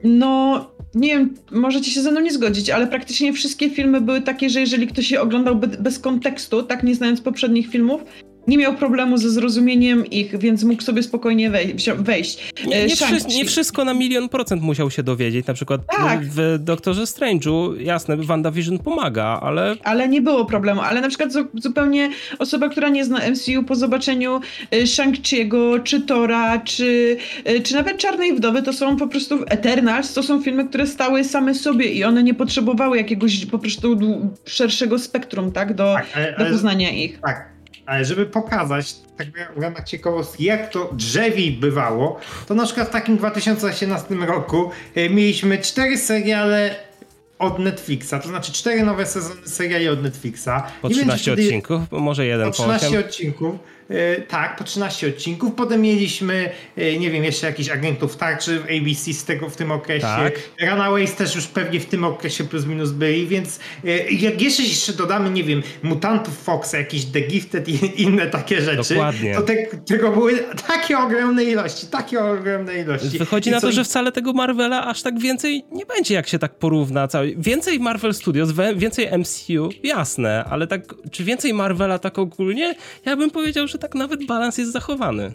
[SPEAKER 3] no, nie wiem, możecie się ze mną nie zgodzić, ale praktycznie wszystkie filmy były takie, że jeżeli ktoś je oglądał bez kontekstu, tak nie znając poprzednich filmów, nie miał problemu ze zrozumieniem ich, więc mógł sobie spokojnie wejść. wejść.
[SPEAKER 1] Nie, nie, wszy nie, wszystko na milion procent musiał się dowiedzieć. Na przykład tak. w Doktorze Strange'u, jasne, WandaVision pomaga, ale...
[SPEAKER 3] Ale nie było problemu. Ale na przykład zupełnie osoba, która nie zna MCU po zobaczeniu y, Shang-Chi'ego, czy Tora, czy, czy nawet Czarnej Wdowy, to są po prostu Eternals, to są filmy, które stały same sobie i one nie potrzebowały jakiegoś po prostu szerszego spektrum, tak, do, tak, ale, do poznania ich.
[SPEAKER 2] Tak, ale żeby pokazać, tak w ramach ciekawostki, jak to drzewi bywało, to na przykład w takim 2018 roku e, mieliśmy cztery seriale od Netflixa, to znaczy cztery nowe sezony seriali od Netflixa.
[SPEAKER 1] Po 13 odcinków, może jeden
[SPEAKER 2] po 13 odcinków. E, tak, po 13 odcinków. Potem mieliśmy, e, nie wiem, jeszcze jakichś agentów tarczy w ABC z tego w tym okresie. Tak. Runaways też już pewnie w tym okresie plus minus byli, więc e, jak jeszcze, jeszcze dodamy, nie wiem, mutantów Foxa, jakiś The Gifted i inne takie rzeczy, Dokładnie. to te, tego były takie ogromne ilości, takie ogromne ilości.
[SPEAKER 1] Wychodzi I na to, że wcale tego Marvela aż tak więcej nie będzie, jak się tak porówna. Cały... Więcej Marvel Studios, więcej MCU, jasne, ale tak, czy więcej Marvela tak ogólnie? Ja bym powiedział, że że tak nawet balans jest zachowany.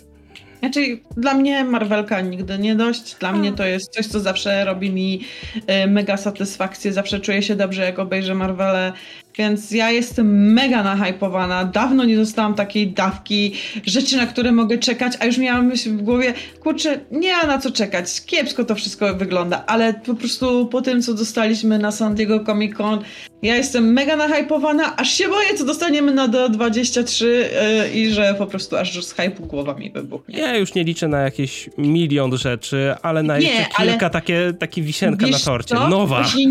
[SPEAKER 3] Znaczy, dla mnie Marvelka nigdy nie dość. Dla mnie to jest coś, co zawsze robi mi y, mega satysfakcję. Zawsze czuję się dobrze, jak obejrzę Marvele. Więc ja jestem mega nahypowana. Dawno nie dostałam takiej dawki rzeczy, na które mogę czekać, a już miałam myśl w głowie, kurczę, nie ma na co czekać. Kiepsko to wszystko wygląda, ale po prostu po tym, co dostaliśmy na San Diego Comic Con, ja jestem mega nahypowana, aż się boję, co dostaniemy na D23 yy, i że po prostu aż z hypu głowa mi wybuchnie.
[SPEAKER 1] Ja już nie liczę na jakieś milion rzeczy, ale na nie, jeszcze kilka takie, takie wisienka na torcie. Co? Nowa.
[SPEAKER 3] Właśnie,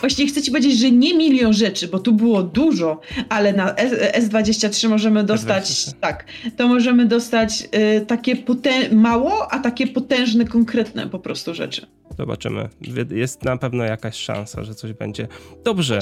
[SPEAKER 3] właśnie chcę ci powiedzieć, że nie milion rzeczy, bo tu było dużo, ale na S 23 możemy dostać, S23. tak, to możemy dostać y, takie mało, a takie potężne, konkretne po prostu rzeczy.
[SPEAKER 1] Zobaczymy. Jest na pewno jakaś szansa, że coś będzie. Dobrze.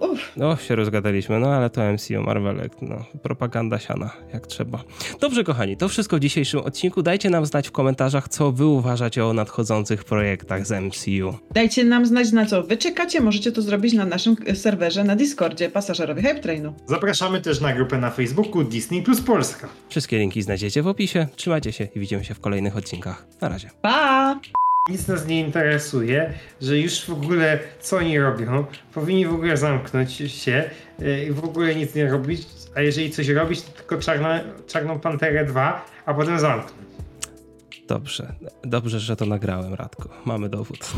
[SPEAKER 3] Uff.
[SPEAKER 1] No, się rozgadaliśmy, no ale to MCU, Marvelek, no, propaganda siana, jak trzeba. Dobrze, kochani, to wszystko w dzisiejszym odcinku. Dajcie nam znać w komentarzach, co wy uważacie o nadchodzących projektach z MCU.
[SPEAKER 3] Dajcie nam znać, na co wy czekacie. Możecie to zrobić na naszym serwerze na Discordzie Pasażerowie Hype Trainu.
[SPEAKER 2] Zapraszamy też na grupę na Facebooku Disney Plus Polska.
[SPEAKER 1] Wszystkie linki znajdziecie w opisie. Trzymajcie się i widzimy się w kolejnych odcinkach. Na razie.
[SPEAKER 3] Pa!
[SPEAKER 2] Nic nas nie interesuje, że już w ogóle co oni robią, powinni w ogóle zamknąć się y, i w ogóle nic nie robić, a jeżeli coś robić, to tylko czarna, Czarną Panterę 2, a potem zamknąć.
[SPEAKER 1] Dobrze, dobrze, że to nagrałem, Radko. Mamy dowód.